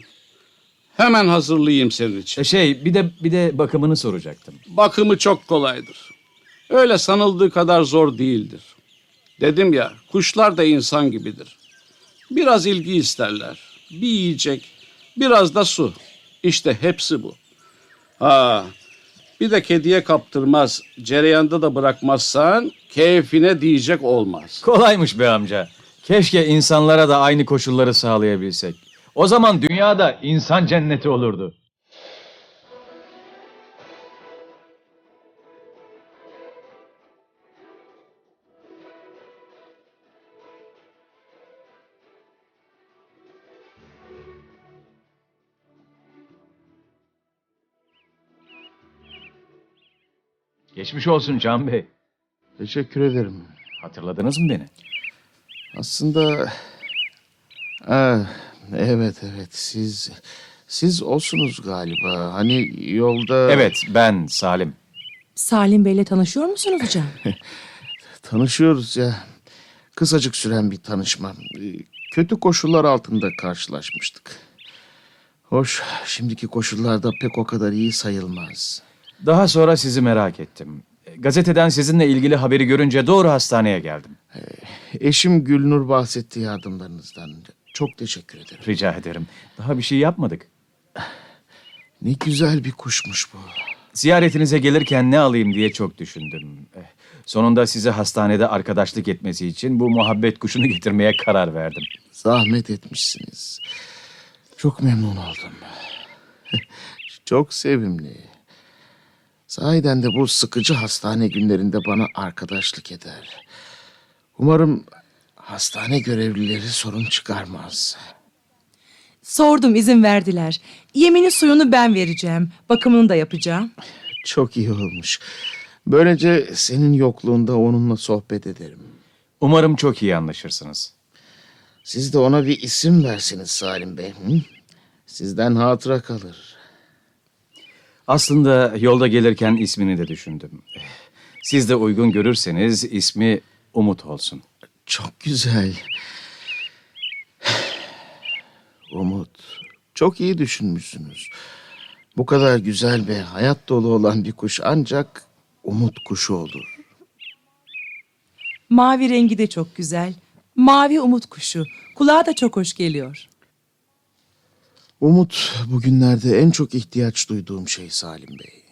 Hemen hazırlayayım senin için. E, Şey bir de bir de bakımını soracaktım. Bakımı çok kolaydır. Öyle sanıldığı kadar zor değildir. Dedim ya, kuşlar da insan gibidir. Biraz ilgi isterler. Bir yiyecek, biraz da su. İşte hepsi bu. Ha, bir de kediye kaptırmaz, cereyanda da bırakmazsan keyfine diyecek olmaz. Kolaymış be amca. Keşke insanlara da aynı koşulları sağlayabilsek. O zaman dünyada insan cenneti olurdu. Geçmiş olsun Can Bey. Teşekkür ederim. Hatırladınız mı beni? Aslında... Ah, evet evet siz... Siz olsunuz galiba. Hani yolda... Evet, ben Salim. Salim Bey'le tanışıyor musunuz hocam? [laughs] Tanışıyoruz ya. Kısacık süren bir tanışma. Ee, Kötü koşullar altında karşılaşmıştık. Hoş, şimdiki koşullarda pek o kadar iyi sayılmaz. Daha sonra sizi merak ettim. Gazeteden sizinle ilgili haberi görünce doğru hastaneye geldim. Eşim Gülnur bahsetti yardımlarınızdan. Çok teşekkür ederim. Rica ederim. Daha bir şey yapmadık. Ne güzel bir kuşmuş bu. Ziyaretinize gelirken ne alayım diye çok düşündüm. Eh, Sonunda size hastanede arkadaşlık etmesi için bu muhabbet kuşunu getirmeye karar verdim. Zahmet etmişsiniz. Çok memnun oldum. [laughs] Çok sevimli. Sahiden de bu sıkıcı hastane günlerinde bana arkadaşlık eder. Umarım hastane görevlileri sorun çıkarmaz. Sordum izin verdiler. Yemini suyunu ben vereceğim. Bakımını da yapacağım. Çok iyi olmuş. Böylece senin yokluğunda onunla sohbet ederim. Umarım çok iyi anlaşırsınız. Siz de ona bir isim versiniz Salim Bey. Hı? Sizden hatıra kalır. Aslında yolda gelirken ismini de düşündüm. Siz de uygun görürseniz ismi Umut olsun. Çok güzel. Umut, çok iyi düşünmüşsünüz. Bu kadar güzel ve hayat dolu olan bir kuş ancak umut kuşu olur. Mavi rengi de çok güzel. Mavi umut kuşu. Kulağa da çok hoş geliyor. Umut bugünlerde en çok ihtiyaç duyduğum şey Salim Bey.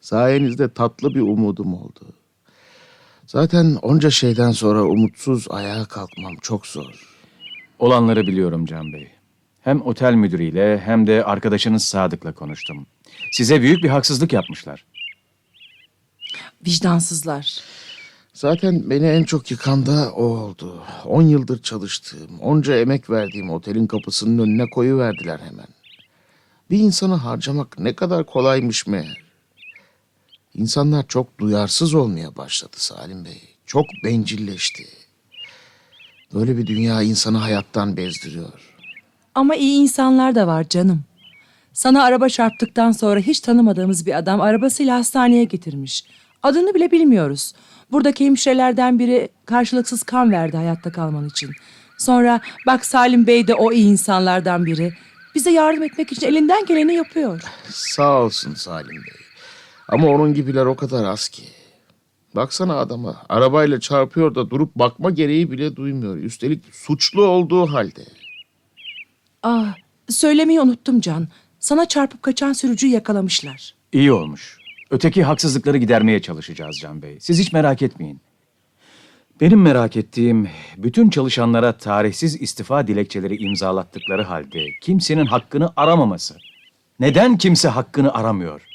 Sayenizde tatlı bir umudum oldu. Zaten onca şeyden sonra umutsuz ayağa kalkmam çok zor. Olanları biliyorum Can Bey. Hem otel müdürüyle hem de arkadaşınız Sadık'la konuştum. Size büyük bir haksızlık yapmışlar. Vicdansızlar. Zaten beni en çok yıkan da o oldu. On yıldır çalıştığım, onca emek verdiğim otelin kapısının önüne koyuverdiler hemen. Bir insanı harcamak ne kadar kolaymış meğer. İnsanlar çok duyarsız olmaya başladı Salim Bey. Çok bencilleşti. Böyle bir dünya insanı hayattan bezdiriyor. Ama iyi insanlar da var canım. Sana araba çarptıktan sonra hiç tanımadığımız bir adam arabasıyla hastaneye getirmiş. Adını bile bilmiyoruz. Buradaki hemşirelerden biri karşılıksız kan verdi hayatta kalman için. Sonra bak Salim Bey de o iyi insanlardan biri. Bize yardım etmek için elinden geleni yapıyor. Sağ olsun Salim Bey. Ama onun gibiler o kadar az ki. Baksana adama arabayla çarpıyor da durup bakma gereği bile duymuyor. Üstelik suçlu olduğu halde. Ah, söylemeyi unuttum Can. Sana çarpıp kaçan sürücüyü yakalamışlar. İyi olmuş. Öteki haksızlıkları gidermeye çalışacağız Can Bey. Siz hiç merak etmeyin. Benim merak ettiğim bütün çalışanlara tarihsiz istifa dilekçeleri imzalattıkları halde kimsenin hakkını aramaması. Neden kimse hakkını aramıyor?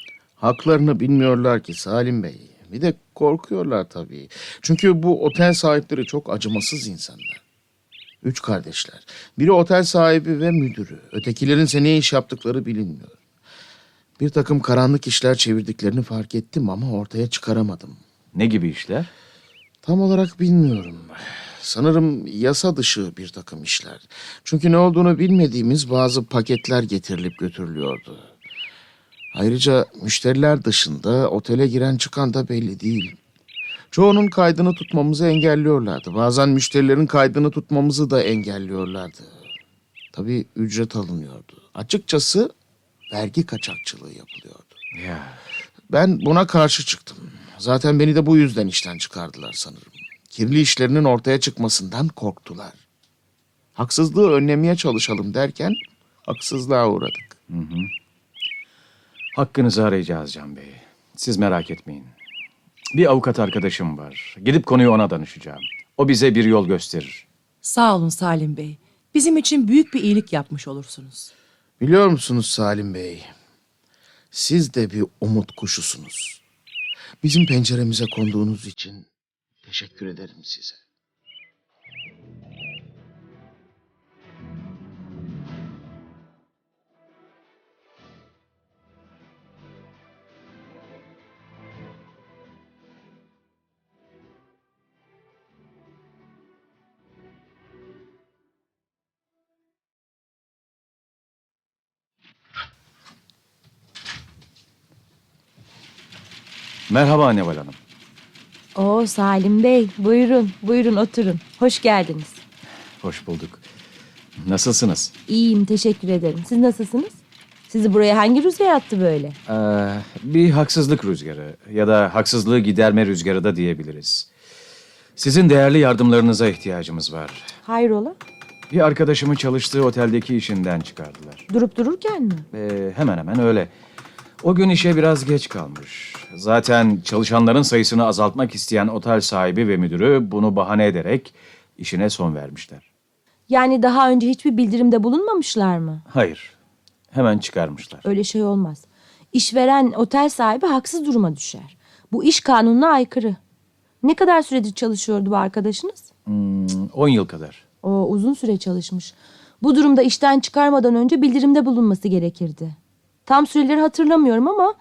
Haklarını bilmiyorlar ki Salim Bey. Bir de korkuyorlar tabii. Çünkü bu otel sahipleri çok acımasız insanlar. Üç kardeşler. Biri otel sahibi ve müdürü. Ötekilerin ise ne iş yaptıkları bilinmiyor. Bir takım karanlık işler çevirdiklerini fark ettim ama ortaya çıkaramadım. Ne gibi işler? Tam olarak bilmiyorum. Sanırım yasa dışı bir takım işler. Çünkü ne olduğunu bilmediğimiz bazı paketler getirilip götürülüyordu. Ayrıca müşteriler dışında otele giren çıkan da belli değil. Çoğunun kaydını tutmamızı engelliyorlardı. Bazen müşterilerin kaydını tutmamızı da engelliyorlardı. Tabii ücret alınıyordu. Açıkçası vergi kaçakçılığı yapılıyordu. Ya. Ben buna karşı çıktım. Zaten beni de bu yüzden işten çıkardılar sanırım. Kirli işlerinin ortaya çıkmasından korktular. Haksızlığı önlemeye çalışalım derken haksızlığa uğradık. Hı hı. Hakkınızı arayacağız Can Bey. Siz merak etmeyin. Bir avukat arkadaşım var. Gidip konuyu ona danışacağım. O bize bir yol gösterir. Sağ olun Salim Bey. Bizim için büyük bir iyilik yapmış olursunuz. Biliyor musunuz Salim Bey? Siz de bir umut kuşusunuz. Bizim penceremize konduğunuz için teşekkür ederim size. Merhaba Neval Hanım. Oo Salim Bey, buyurun, buyurun oturun. Hoş geldiniz. Hoş bulduk. Nasılsınız? İyiyim, teşekkür ederim. Siz nasılsınız? Sizi buraya hangi rüzgar attı böyle? Ee, bir haksızlık rüzgarı ya da haksızlığı giderme rüzgarı da diyebiliriz. Sizin değerli yardımlarınıza ihtiyacımız var. Hayrola? Bir arkadaşımı çalıştığı oteldeki işinden çıkardılar. Durup dururken mi? Ee, hemen hemen öyle. O gün işe biraz geç kalmış. Zaten çalışanların sayısını azaltmak isteyen otel sahibi ve müdürü bunu bahane ederek işine son vermişler. Yani daha önce hiçbir bildirimde bulunmamışlar mı? Hayır, hemen çıkarmışlar. Öyle şey olmaz. İşveren otel sahibi haksız duruma düşer. Bu iş kanununa aykırı. Ne kadar süredir çalışıyordu bu arkadaşınız? Hmm, 10 yıl kadar. O uzun süre çalışmış. Bu durumda işten çıkarmadan önce bildirimde bulunması gerekirdi. Tam süreleri hatırlamıyorum ama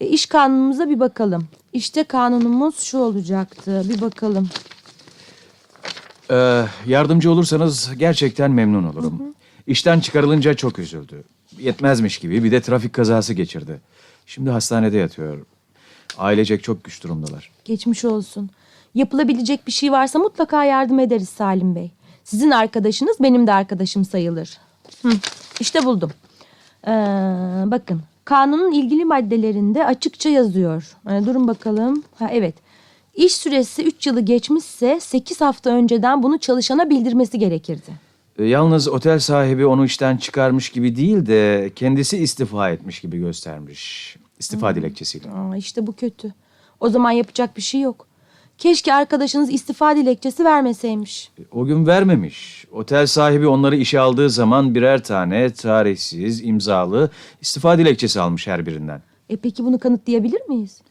e, iş kanunumuza bir bakalım. İşte kanunumuz şu olacaktı. Bir bakalım. Ee, yardımcı olursanız gerçekten memnun olurum. İşten çıkarılınca çok üzüldü. Yetmezmiş gibi bir de trafik kazası geçirdi. Şimdi hastanede yatıyor. Ailecek çok güç durumdalar. Geçmiş olsun. Yapılabilecek bir şey varsa mutlaka yardım ederiz Salim Bey. Sizin arkadaşınız benim de arkadaşım sayılır. Hı, işte buldum. Ee, bakın kanunun ilgili maddelerinde açıkça yazıyor. Ee, durun bakalım. Ha, evet. İş süresi 3 yılı geçmişse 8 hafta önceden bunu çalışana bildirmesi gerekirdi. E, Yalnız otel sahibi onu işten çıkarmış gibi değil de kendisi istifa etmiş gibi göstermiş. İstifa dilekçesiyle. Aa, işte bu kötü. O zaman yapacak bir şey yok. Keşke arkadaşınız istifa dilekçesi vermeseymiş. O gün vermemiş. Otel sahibi onları işe aldığı zaman birer tane tarihsiz, imzalı istifa dilekçesi almış her birinden. E peki bunu kanıtlayabilir miyiz?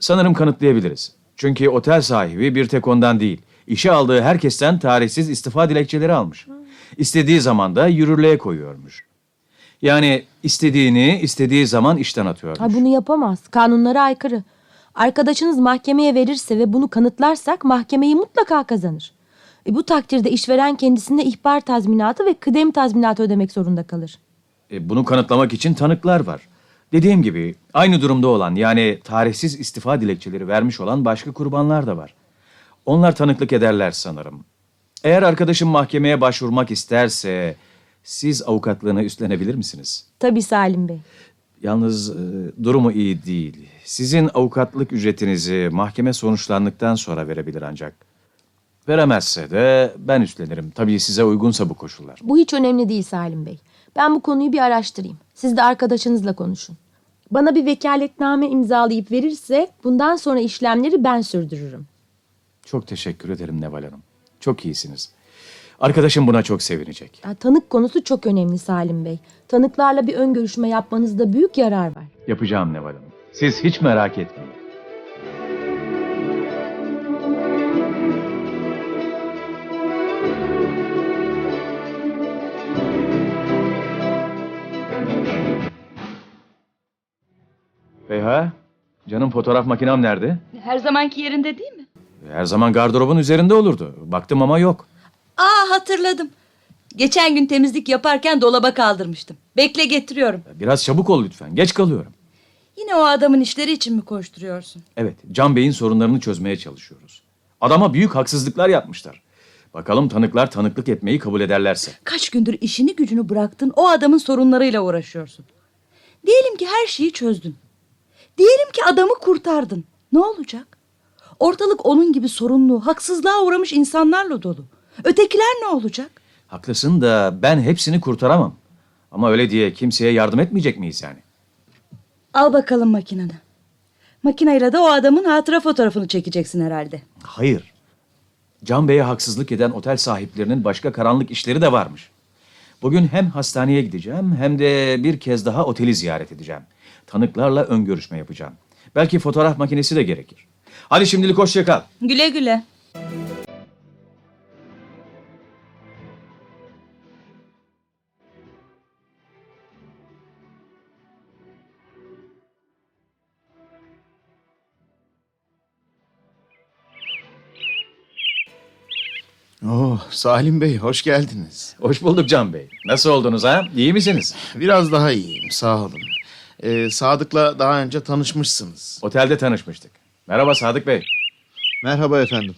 Sanırım kanıtlayabiliriz. Çünkü otel sahibi bir tek ondan değil. İşe aldığı herkesten tarihsiz istifa dilekçeleri almış. İstediği zaman da yürürlüğe koyuyormuş. Yani istediğini istediği zaman işten atıyor. Ha, bunu yapamaz. Kanunlara aykırı. Arkadaşınız mahkemeye verirse ve bunu kanıtlarsak mahkemeyi mutlaka kazanır. E, bu takdirde işveren kendisine ihbar tazminatı ve kıdem tazminatı ödemek zorunda kalır. E, bunu kanıtlamak için tanıklar var. Dediğim gibi aynı durumda olan yani tarihsiz istifa dilekçeleri vermiş olan başka kurbanlar da var. Onlar tanıklık ederler sanırım. Eğer arkadaşım mahkemeye başvurmak isterse siz avukatlığını üstlenebilir misiniz? Tabii Salim Bey. Yalnız e, durumu iyi değil. Sizin avukatlık ücretinizi mahkeme sonuçlandıktan sonra verebilir ancak. Veremezse de ben üstlenirim. Tabii size uygunsa bu koşullar. Bu hiç önemli değil Salim Bey. Ben bu konuyu bir araştırayım. Siz de arkadaşınızla konuşun. Bana bir vekaletname imzalayıp verirse bundan sonra işlemleri ben sürdürürüm. Çok teşekkür ederim Neval Hanım. Çok iyisiniz. Arkadaşım buna çok sevinecek. Ya, tanık konusu çok önemli Salim Bey. Tanıklarla bir ön görüşme yapmanızda büyük yarar var. Yapacağım Neval Hanım. Siz hiç merak etmeyin. Beyha, canım fotoğraf makinem nerede? Her zamanki yerinde değil mi? Her zaman gardırobun üzerinde olurdu. Baktım ama yok. Aa hatırladım. Geçen gün temizlik yaparken dolaba kaldırmıştım. Bekle getiriyorum. Biraz çabuk ol lütfen. Geç kalıyorum. Yine o adamın işleri için mi koşturuyorsun? Evet, Can Bey'in sorunlarını çözmeye çalışıyoruz. Adama büyük haksızlıklar yapmışlar. Bakalım tanıklar tanıklık etmeyi kabul ederlerse. Kaç gündür işini gücünü bıraktın o adamın sorunlarıyla uğraşıyorsun. Diyelim ki her şeyi çözdün. Diyelim ki adamı kurtardın. Ne olacak? Ortalık onun gibi sorunlu, haksızlığa uğramış insanlarla dolu. Ötekiler ne olacak? Haklısın da ben hepsini kurtaramam. Ama öyle diye kimseye yardım etmeyecek miyiz yani? Al bakalım makineni. Makineyle de o adamın hatıra fotoğrafını çekeceksin herhalde. Hayır. Can Bey'e haksızlık eden otel sahiplerinin başka karanlık işleri de varmış. Bugün hem hastaneye gideceğim hem de bir kez daha oteli ziyaret edeceğim. Tanıklarla ön görüşme yapacağım. Belki fotoğraf makinesi de gerekir. Hadi şimdilik hoşça kal. Güle güle. Oh, Salim Bey hoş geldiniz. Hoş bulduk Can Bey. Nasıl oldunuz ha? İyi misiniz? Biraz daha iyiyim sağ olun. Ee, Sadık'la daha önce tanışmışsınız. Otelde tanışmıştık. Merhaba Sadık Bey. Merhaba efendim.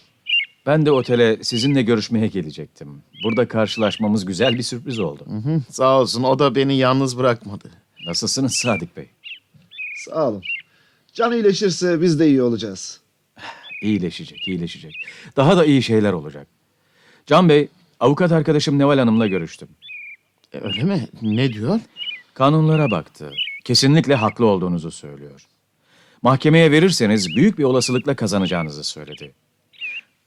Ben de otele sizinle görüşmeye gelecektim. Burada karşılaşmamız güzel bir sürpriz oldu. Hı hı, sağ olsun o da beni yalnız bırakmadı. Nasılsınız Sadık Bey? Sağ olun. Can iyileşirse biz de iyi olacağız. İyileşecek, iyileşecek. Daha da iyi şeyler olacak. Can Bey, avukat arkadaşım Neval Hanım'la görüştüm. E, öyle mi? Ne diyor? Kanunlara baktı. Kesinlikle haklı olduğunuzu söylüyor. Mahkemeye verirseniz büyük bir olasılıkla kazanacağınızı söyledi.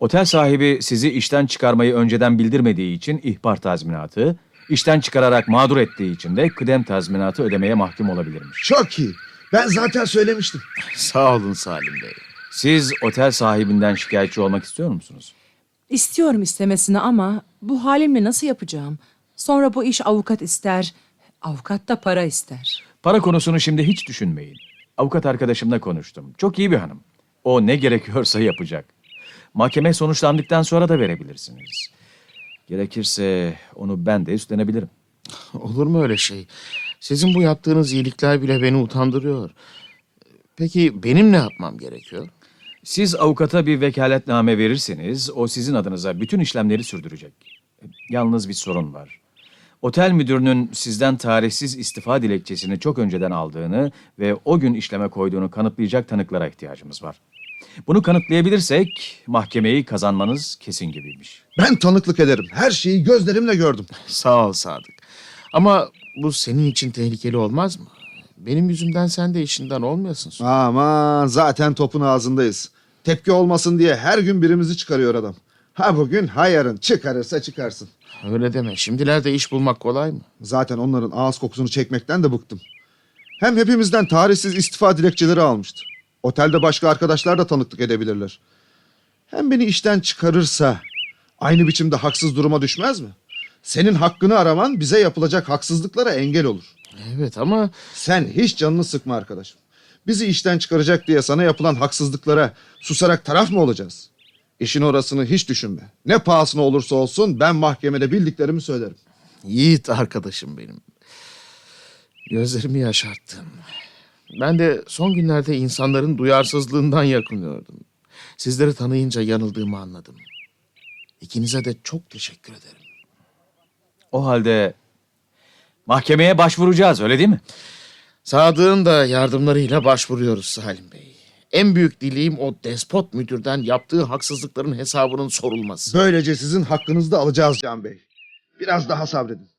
Otel sahibi sizi işten çıkarmayı önceden bildirmediği için ihbar tazminatı, işten çıkararak mağdur ettiği için de kıdem tazminatı ödemeye mahkum olabilirmiş. Çok iyi. Ben zaten söylemiştim. [laughs] Sağ olun Salim Bey. Siz otel sahibinden şikayetçi olmak istiyor musunuz? İstiyorum istemesini ama bu halimle nasıl yapacağım? Sonra bu iş avukat ister. Avukat da para ister. Para konusunu şimdi hiç düşünmeyin. Avukat arkadaşımla konuştum. Çok iyi bir hanım. O ne gerekiyorsa yapacak. Mahkeme sonuçlandıktan sonra da verebilirsiniz. Gerekirse onu ben de üstlenebilirim. Olur mu öyle şey? Sizin bu yaptığınız iyilikler bile beni utandırıyor. Peki benim ne yapmam gerekiyor? Siz avukata bir vekaletname verirseniz o sizin adınıza bütün işlemleri sürdürecek. Yalnız bir sorun var. Otel müdürünün sizden tarihsiz istifa dilekçesini çok önceden aldığını ve o gün işleme koyduğunu kanıtlayacak tanıklara ihtiyacımız var. Bunu kanıtlayabilirsek mahkemeyi kazanmanız kesin gibiymiş. Ben tanıklık ederim. Her şeyi gözlerimle gördüm. [laughs] Sağ ol Sadık. Ama bu senin için tehlikeli olmaz mı? Benim yüzümden sen de işinden olmayasın. Aman zaten topun ağzındayız. Tepki olmasın diye her gün birimizi çıkarıyor adam. Ha bugün ha yarın çıkarırsa çıkarsın. Öyle deme. Şimdilerde iş bulmak kolay mı? Zaten onların ağız kokusunu çekmekten de bıktım. Hem hepimizden tarihsiz istifa dilekçeleri almıştı. Otelde başka arkadaşlar da tanıklık edebilirler. Hem beni işten çıkarırsa aynı biçimde haksız duruma düşmez mi? Senin hakkını araman bize yapılacak haksızlıklara engel olur. Evet ama... Sen hiç canını sıkma arkadaşım. Bizi işten çıkaracak diye sana yapılan haksızlıklara susarak taraf mı olacağız? İşin orasını hiç düşünme. Ne pahasına olursa olsun ben mahkemede bildiklerimi söylerim. Yiğit arkadaşım benim. Gözlerimi yaşarttın. Ben de son günlerde insanların duyarsızlığından yakınıyordum. Sizleri tanıyınca yanıldığımı anladım. İkinize de çok teşekkür ederim. O halde mahkemeye başvuracağız öyle değil mi? Sadık'ın da yardımlarıyla başvuruyoruz Salim Bey. En büyük dileğim o despot müdürden yaptığı haksızlıkların hesabının sorulması. Böylece sizin hakkınızı da alacağız Can Bey. Biraz daha sabredin.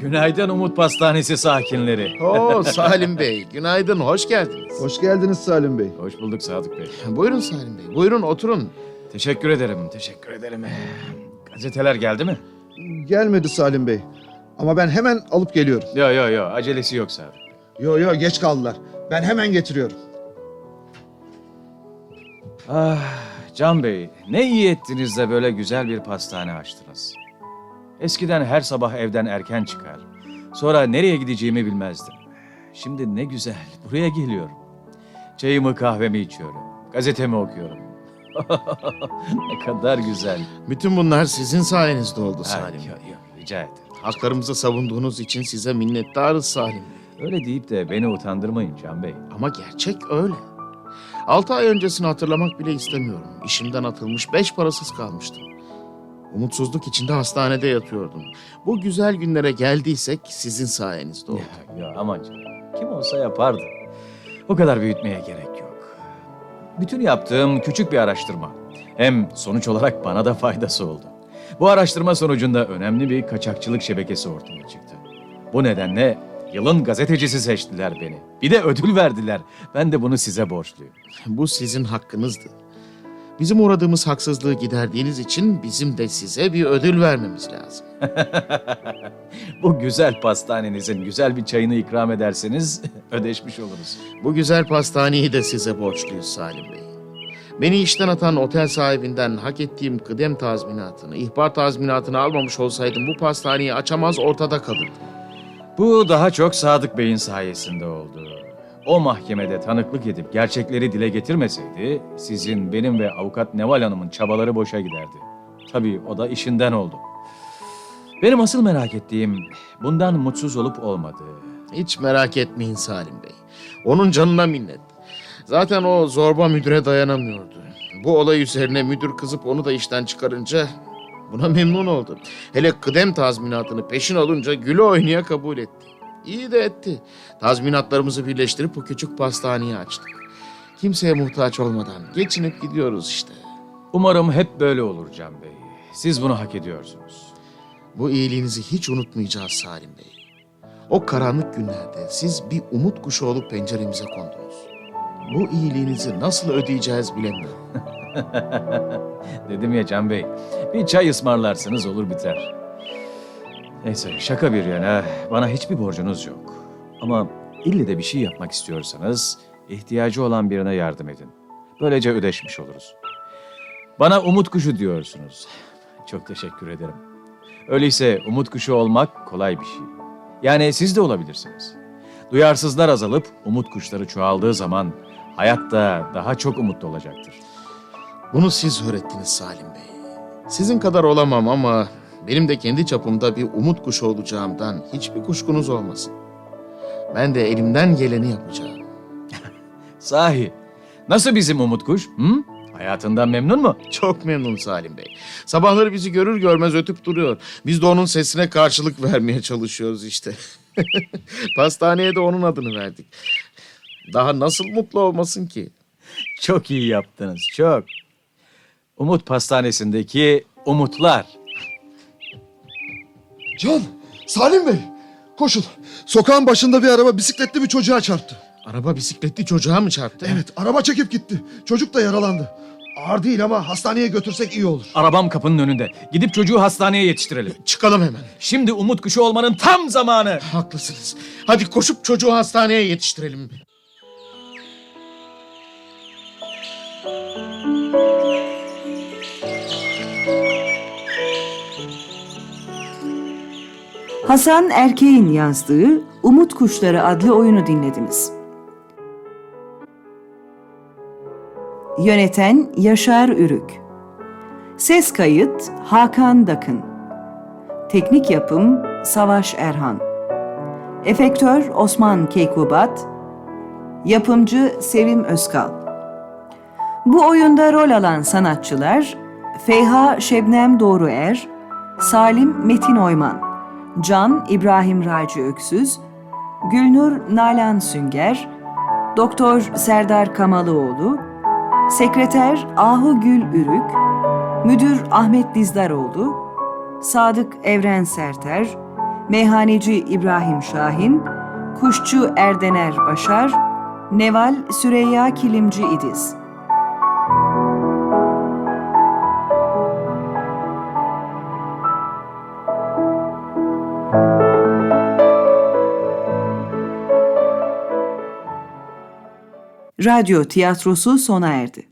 Günaydın Umut Pastanesi sakinleri. Oo [laughs] Salim Bey, günaydın, hoş geldiniz. Hoş geldiniz Salim Bey. Hoş bulduk Sadık Bey. Buyurun Salim Bey, buyurun oturun. Teşekkür ederim, teşekkür ederim. Gazeteler geldi mi? Gelmedi Salim Bey. Ama ben hemen alıp geliyorum. Yo yo yo, acelesi yok Sadık. Yo yo geç kaldılar. Ben hemen getiriyorum. Ah, Can Bey, ne iyi ettiniz de böyle güzel bir pastane açtınız. Eskiden her sabah evden erken çıkar. Sonra nereye gideceğimi bilmezdim. Şimdi ne güzel, buraya geliyorum. Çayımı kahvemi içiyorum. Gazetemi okuyorum. [laughs] ne kadar güzel. Bütün bunlar sizin sayenizde oldu Salim yok, Bey. yok, rica ederim. Haklarımızı savunduğunuz için size minnettarız Salim Bey. Öyle deyip de beni utandırmayın Can Bey. Ama gerçek öyle. Altı ay öncesini hatırlamak bile istemiyorum. İşimden atılmış beş parasız kalmıştım. Umutsuzluk içinde hastanede yatıyordum. Bu güzel günlere geldiysek sizin sayenizde oldu. Ya, ya aman canım. Kim olsa yapardı. O kadar büyütmeye gerek yok. Bütün yaptığım küçük bir araştırma. Hem sonuç olarak bana da faydası oldu. Bu araştırma sonucunda önemli bir kaçakçılık şebekesi ortaya çıktı. Bu nedenle yılın gazetecisi seçtiler beni. Bir de ödül verdiler. Ben de bunu size borçluyum. Bu sizin hakkınızdı. Bizim uğradığımız haksızlığı giderdiğiniz için bizim de size bir ödül vermemiz lazım. [laughs] Bu güzel pastanenizin güzel bir çayını ikram ederseniz [laughs] ödeşmiş oluruz. Bu güzel pastaneyi de size borçluyuz Salim Bey. Beni işten atan otel sahibinden hak ettiğim kıdem tazminatını, ihbar tazminatını almamış olsaydım bu pastaneyi açamaz ortada kalırdım. Bu daha çok Sadık Bey'in sayesinde oldu. O mahkemede tanıklık edip gerçekleri dile getirmeseydi sizin, benim ve avukat Neval Hanım'ın çabaları boşa giderdi. Tabii o da işinden oldu. Benim asıl merak ettiğim bundan mutsuz olup olmadığı. Hiç merak etmeyin Salim Bey. Onun canına minnet. Zaten o zorba müdüre dayanamıyordu. Bu olay üzerine müdür kızıp onu da işten çıkarınca buna memnun oldu. Hele kıdem tazminatını peşin alınca gülü oynaya kabul etti. İyi de etti. Tazminatlarımızı birleştirip bu küçük pastaneyi açtık. Kimseye muhtaç olmadan geçinip gidiyoruz işte. Umarım hep böyle olur Can Bey. Siz bunu hak ediyorsunuz. Bu iyiliğinizi hiç unutmayacağız Salim Bey. O karanlık günlerde siz bir umut kuşu olup penceremize kondunuz. Bu iyiliğinizi nasıl ödeyeceğiz bilemiyorum. [laughs] Dedim ya Can Bey, bir çay ısmarlarsınız olur biter. Neyse şaka bir yana bana hiçbir borcunuz yok. Ama ille de bir şey yapmak istiyorsanız ihtiyacı olan birine yardım edin. Böylece ödeşmiş oluruz. Bana umut kuşu diyorsunuz. Çok teşekkür ederim. Öyleyse umut kuşu olmak kolay bir şey. Yani siz de olabilirsiniz. Duyarsızlar azalıp umut kuşları çoğaldığı zaman hayat da daha çok umutlu olacaktır. Bunu siz öğrettiniz Salim Bey. Sizin kadar olamam ama benim de kendi çapımda bir umut kuşu olacağımdan hiçbir kuşkunuz olmasın. Ben de elimden geleni yapacağım. [laughs] Sahi, nasıl bizim umut kuş? Hı? Hayatından memnun mu? Çok memnun Salim Bey. Sabahları bizi görür görmez ötüp duruyor. Biz de onun sesine karşılık vermeye çalışıyoruz işte. [laughs] Pastaneye de onun adını verdik. Daha nasıl mutlu olmasın ki? Çok iyi yaptınız, çok. Umut Pastanesi'ndeki umutlar. Can, Salim Bey, koşun. Sokağın başında bir araba bisikletli bir çocuğa çarptı. Araba bisikletli çocuğa mı çarptı? Evet, araba çekip gitti. Çocuk da yaralandı. Ağır değil ama hastaneye götürsek iyi olur. Arabam kapının önünde. Gidip çocuğu hastaneye yetiştirelim. Çıkalım hemen. Şimdi umut kuşu olmanın tam zamanı. Haklısınız. Hadi koşup çocuğu hastaneye yetiştirelim. Hasan Erkeğin yazdığı Umut Kuşları adlı oyunu dinlediniz. Yöneten Yaşar Ürük. Ses kayıt Hakan Dakın. Teknik yapım Savaş Erhan. Efektör Osman Keykubat. Yapımcı Sevim Özkal. Bu oyunda rol alan sanatçılar Feyha Şebnem Doğruer Salim Metin Oyman Can İbrahim Raci Öksüz, Gülnur Nalan Sünger, Doktor Serdar Kamalıoğlu, Sekreter Ahu Gül Ürük, Müdür Ahmet Dizdaroğlu, Sadık Evren Serter, Meyhaneci İbrahim Şahin, Kuşçu Erdener Başar, Neval Süreyya Kilimci İdiz. Radyo tiyatrosu sona erdi.